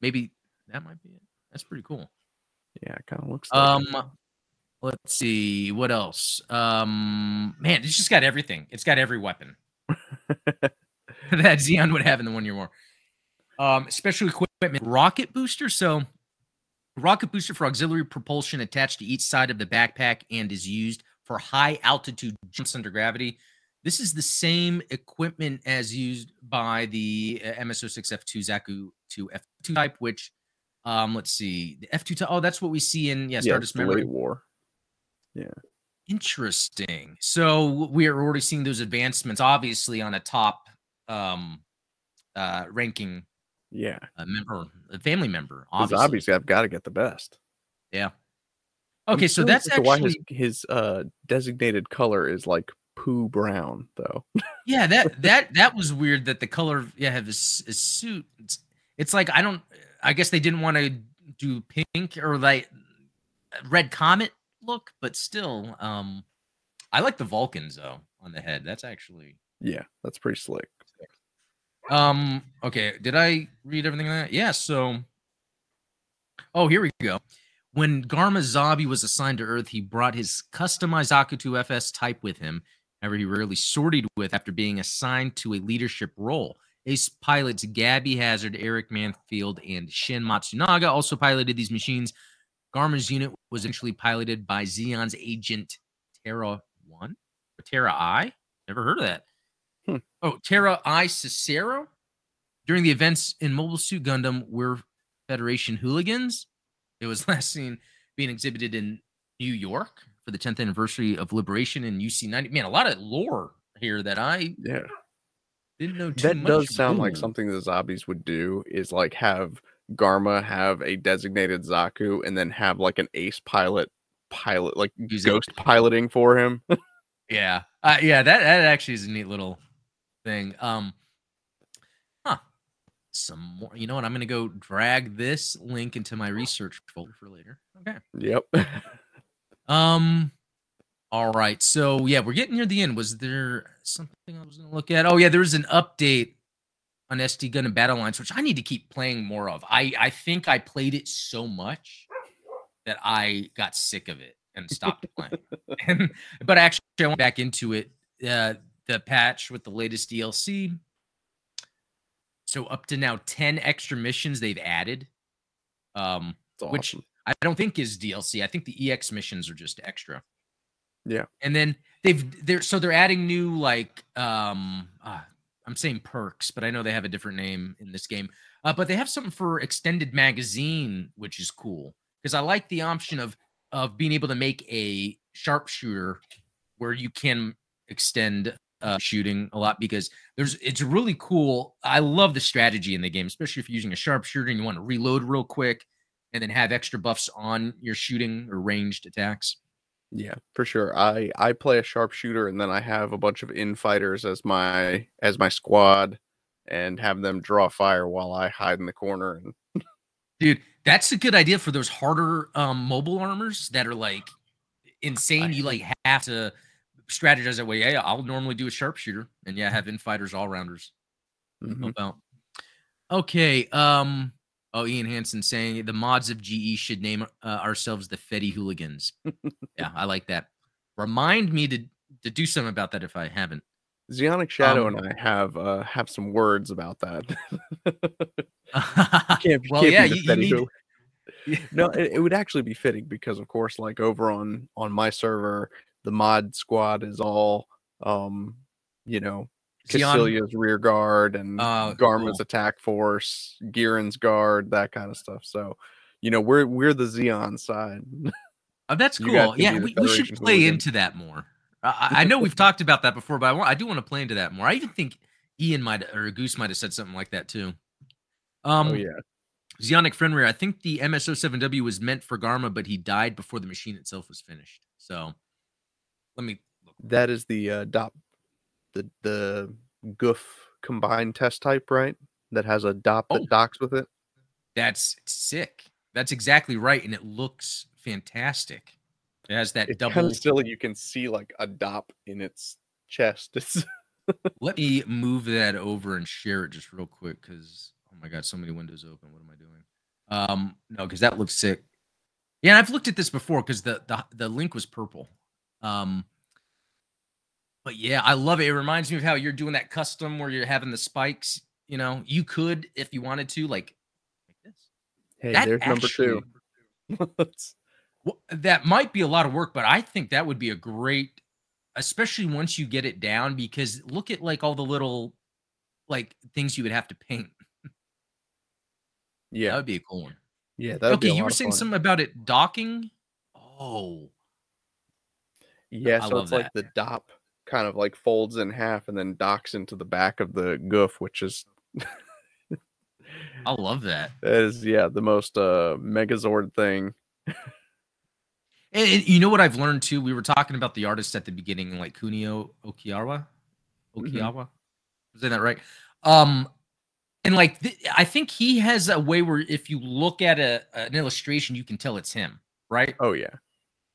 maybe that might be it. That's pretty cool. yeah, it kind of looks like Um let's see what else. Um man, it's just got everything. It's got every weapon. that Zeon would have in the one year war. Um, special equipment rocket booster. So, rocket booster for auxiliary propulsion attached to each side of the backpack and is used for high altitude jumps under gravity. This is the same equipment as used by the uh, MSO6F2 Zaku 2 F2 type, which, um, let's see, the F2 type. Oh, that's what we see in yeah, Stardust Memory. late war. Interesting. So we are already seeing those advancements, obviously, on a top um uh ranking Yeah, uh, member, a family member. Obviously. obviously I've got to get the best. Yeah. I'm Okay, so that's to why his actually his uh designated color is like poo brown though. yeah that that that was weird that the color yeah have his, his suit. It's, it's like I don't. I guess they didn't want to do pink or like red comet look, but still, um, I like the Vulcans though on the head. That's actually yeah, that's pretty slick. Um, okay, did I read everything on that? Yeah, so Oh, here we go. When Garma Zabi was assigned to Earth, he brought his customized Zaku 2 FS type with him. However, he rarely sortied with after being assigned to a leadership role. Ace pilots Gabby Hazard, Eric Manfield, and Shin Matsunaga also piloted these machines. Garma's unit was eventually piloted by Zeon's agent Terra 1 or Terra I. Never heard of that. Hmm. Oh, Terra I Cicero. During the events in Mobile Suit Gundam, we're Federation hooligans. It was last seen being exhibited in New York for the 10th anniversary of Liberation in UC 90. Man, a lot of lore here that I Yeah. didn't know too That does sound like something the Zabis would do is like have Garma have a designated Zaku and then have like an ace pilot pilot like ghost piloting for him. Yeah. Uh, yeah, that, that actually is a neat little thing. Um huh. Some more you know what? I'm gonna go drag this link into my research folder for later. Okay. yep. Um. All right. So yeah, we're getting near the end. Was there something I was gonna look at? Oh yeah, there was an update on SD Gundam Battle Alliance, which I need to keep playing more of. I I think I played it so much that I got sick of it and stopped playing. and but actually, I went back into it. Uh, the patch with the latest DLC. So up to now, ten extra missions they've added. Um, It's which. I don't think is DLC. I think the EX missions are just extra. Yeah. And then they've they're so they're adding new like um uh, I'm saying perks, but I know they have a different name in this game. Uh, but they have something for extended magazine, which is cool because I like the option of of being able to make a sharpshooter where you can extend uh, shooting a lot because there's it's really cool. I love the strategy in the game, especially if you're using a sharpshooter and you want to reload real quick and then have extra buffs on your shooting or ranged attacks. Yeah, for sure. I I play a sharpshooter and then I have a bunch of infighters as my as my squad and have them draw fire while I hide in the corner and Dude, that's a good idea for those harder um, mobile armors that are like insane. You like have to strategize that way. Yeah, I'll normally do a sharpshooter, and yeah, have infighters, all rounders. Mhm. Help. Okay. Um. Oh, Ian Hansen saying the mods of GE should name uh, ourselves the Fetty Hooligans. yeah, I like that. Remind me to to do something about that if I haven't. Zionic Shadow Um, and I have uh have some words about that. well, can't, well, can't yeah, be you, you need. No, it, it would actually be fitting because, of course, like over on on my server, the mod squad is all, um, you know, Kycilia's rear guard and Oh, Garma's cool. attack force, Gihren's guard, that kind of stuff. So, you know, we're we're the Zeon side. Oh, that's cool. Yeah, we, we should play into that more. I, I know we've talked about that before, but I want I do want to play into that more. I even think Ian might or Goose might have said something like that too. Um, oh yeah, Zionic Fenrir, I think the MSO7W was meant for Garma, but he died before the machine itself was finished. So let me look. that is the uh, Dopp, the the Gouf combined test type, right? That has a Dopp that Oh. docks with it. That's sick. That's exactly right, and it looks fantastic. It has that It's double. kind of silly. You can see like a Dopp in its chest. It's Let me move that over and share it just real quick because oh my god, so many windows open. What am I doing? Um, no, because that looks sick. Yeah, I've looked at this before because the, the the link was purple. Um, but yeah, I love it. It reminds me of how you're doing that custom where you're having the spikes. You know, you could if you wanted to, like like this. hey, That there's number two. That might be a lot of work, but I think that would be a great, especially once you get it down. Because look at like all the little like things you would have to paint. Yeah. That would be a cool one. yeah. That would be okay, you were saying fun. something about it docking. Oh, Yeah, I so it's like the Dopp kind of like folds in half and then docks into the back of the Gouf, which is I love that. that is yeah the most uh Megazord thing. And, and you know what I've learned too? We were talking about the artist at the beginning, like Kunio Okiawa. Okiawa. Was that right? Um, and like th- I think he has a way where if you look at a an illustration, you can tell it's him, right? Oh yeah,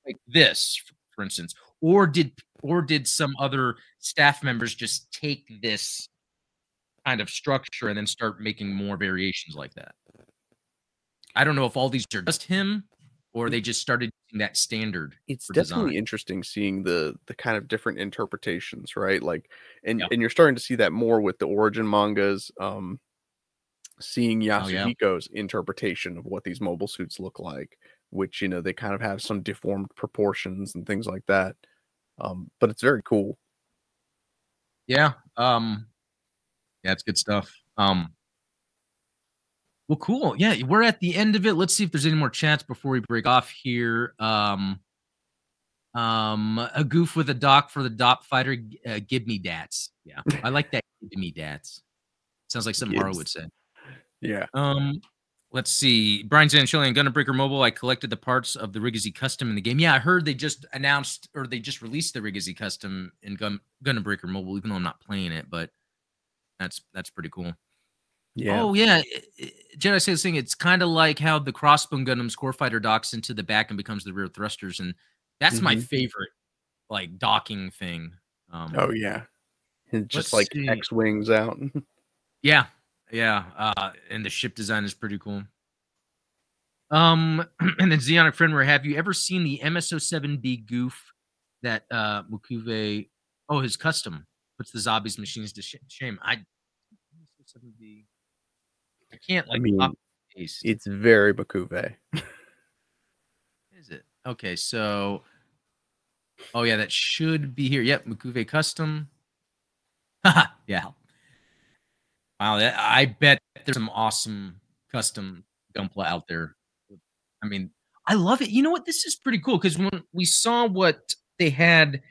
Like this, for instance. Or did or did some other staff members just take this kind of structure and then start making more variations like that? I don't know if all these are just him or they just started using that standard. it's for definitely design. interesting seeing the the kind of different interpretations, right? Like, and Yeah. and you're starting to see that more with the origin mangas. Um, seeing Oh, yeah. Yasuhiko's interpretation of what these mobile suits look like, which you know they kind of have some deformed proportions and things like that. Um, but it's very cool. Yeah. Um yeah, it's good stuff. Um well cool. Yeah, we're at the end of it. Let's see if there's any more chats before we break off here. Um um a Gouf with a doc for the Dopp fighter uh, give me dats. Yeah. I like that give me dats. Sounds like something Haro would say. Yeah. Um, let's see. Brian Zanchilli and Gundam Breaker Mobile. I collected the parts of the Re-GZ custom in the game. Yeah, I heard they just announced or they just released the Re-GZ custom in Gun Gundam Breaker Mobile, even though I'm not playing it, but that's that's pretty cool. Yeah. Oh yeah, Jedi says thing. It's kind of like how the Crossbone Gundam's core fighter docks into the back and becomes the rear thrusters, and that's my Mhm. favorite like docking thing. Um, Oh yeah. And just like. X wings out. Yeah, yeah. Uh, and the ship design is pretty cool. Um, and then Xeonic Friendware, have you ever seen the MSO7B Gouf that uh Mukuve? Oh, his custom puts the Zabis machines to sh- shame. I MSO7B. I can't I like mean, copy it's very Bakuve. Is it okay? So, oh yeah, that should be here. Yep, Mukuve custom. Yeah. Wow, that, I bet there's some awesome custom Gunpla out there. I mean, I love it. You know what? This is pretty cool because when we saw what they had,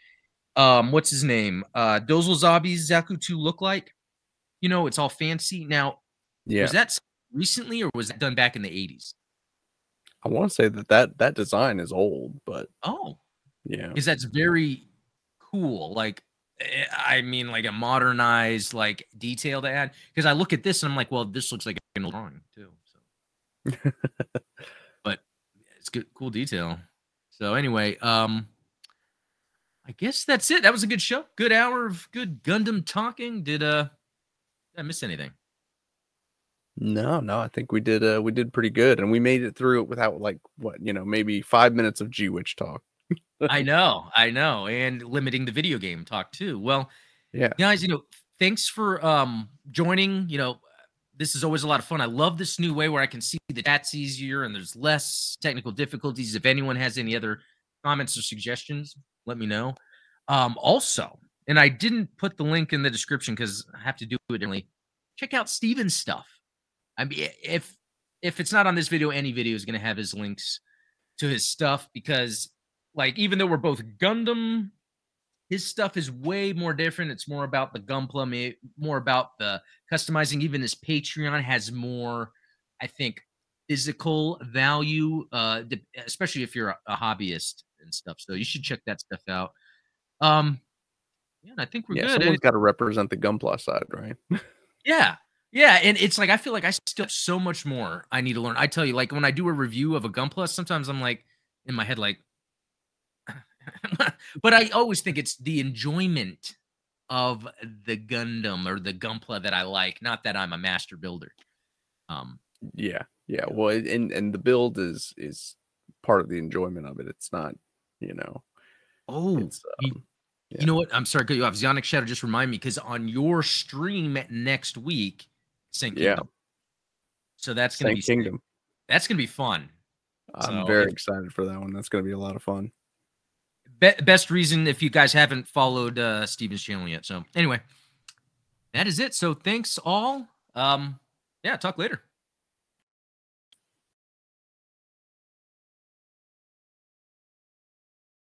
um, what's his name? Uh, Dozel Zabi's Zaku 2 look like. You know, it's all fancy. Now, Yeah. was that recently or was that done back in the 80s? I want to say that, that that design is old, but Oh, yeah. because that's very cool. Like, I mean, like a modernized, like detail to add. Because I look at this and I'm like, well, this looks like an old drawing too. So, but it's good, cool detail. So anyway, um, I guess that's it. That was a good show. Good hour of good Gundam talking. Did uh did I miss anything? No, no, I think we did uh we did pretty good and we made it through it without like what, you know, maybe 5 minutes of G Witch talk. I know, I know, and limiting the video game talk too. Well, yeah. Guys, you know, thanks for um joining, you know, this is always a lot of fun. I love this new way where I can see the chats easier and there's less technical difficulties. If anyone has any other comments or suggestions, let me know. Um, also, and I didn't put the link in the description because I have to do it differently. Check out Steven's stuff. I mean, if if it's not on this video, any video is going to have his links to his stuff because, like, even though we're both Gundam, his stuff is way more different. It's more about the Gunpla, more about the customizing. Even his Patreon has more, I think, physical value, uh, especially if you're a, a hobbyist and stuff. So you should check that stuff out. Um, yeah, I think we're yeah, good. Someone's got to represent the Gunpla side, right? yeah, yeah, and it's like I feel like I still have so much more I need to learn. I tell you, like when I do a review of a Gunpla, sometimes I'm like in my head, like, but I always think it's the enjoyment of the Gundam or the Gunpla that I like, not that I'm a master builder. Um, yeah, yeah. Well, and and the build is is part of the enjoyment of it. It's not, you know. Oh, um, you, yeah. you, know what? I'm sorry, cut you off. Zionic Shadow just remind me because on your stream next week, Saint Kingdom. Yeah. So that's gonna Saint be Kingdom. That's gonna be fun. I'm so very excited for that one. That's gonna be a lot of fun. Be- best reason if you guys haven't followed uh Steven's channel yet. So anyway, that is it. So thanks all. Um, yeah, talk later.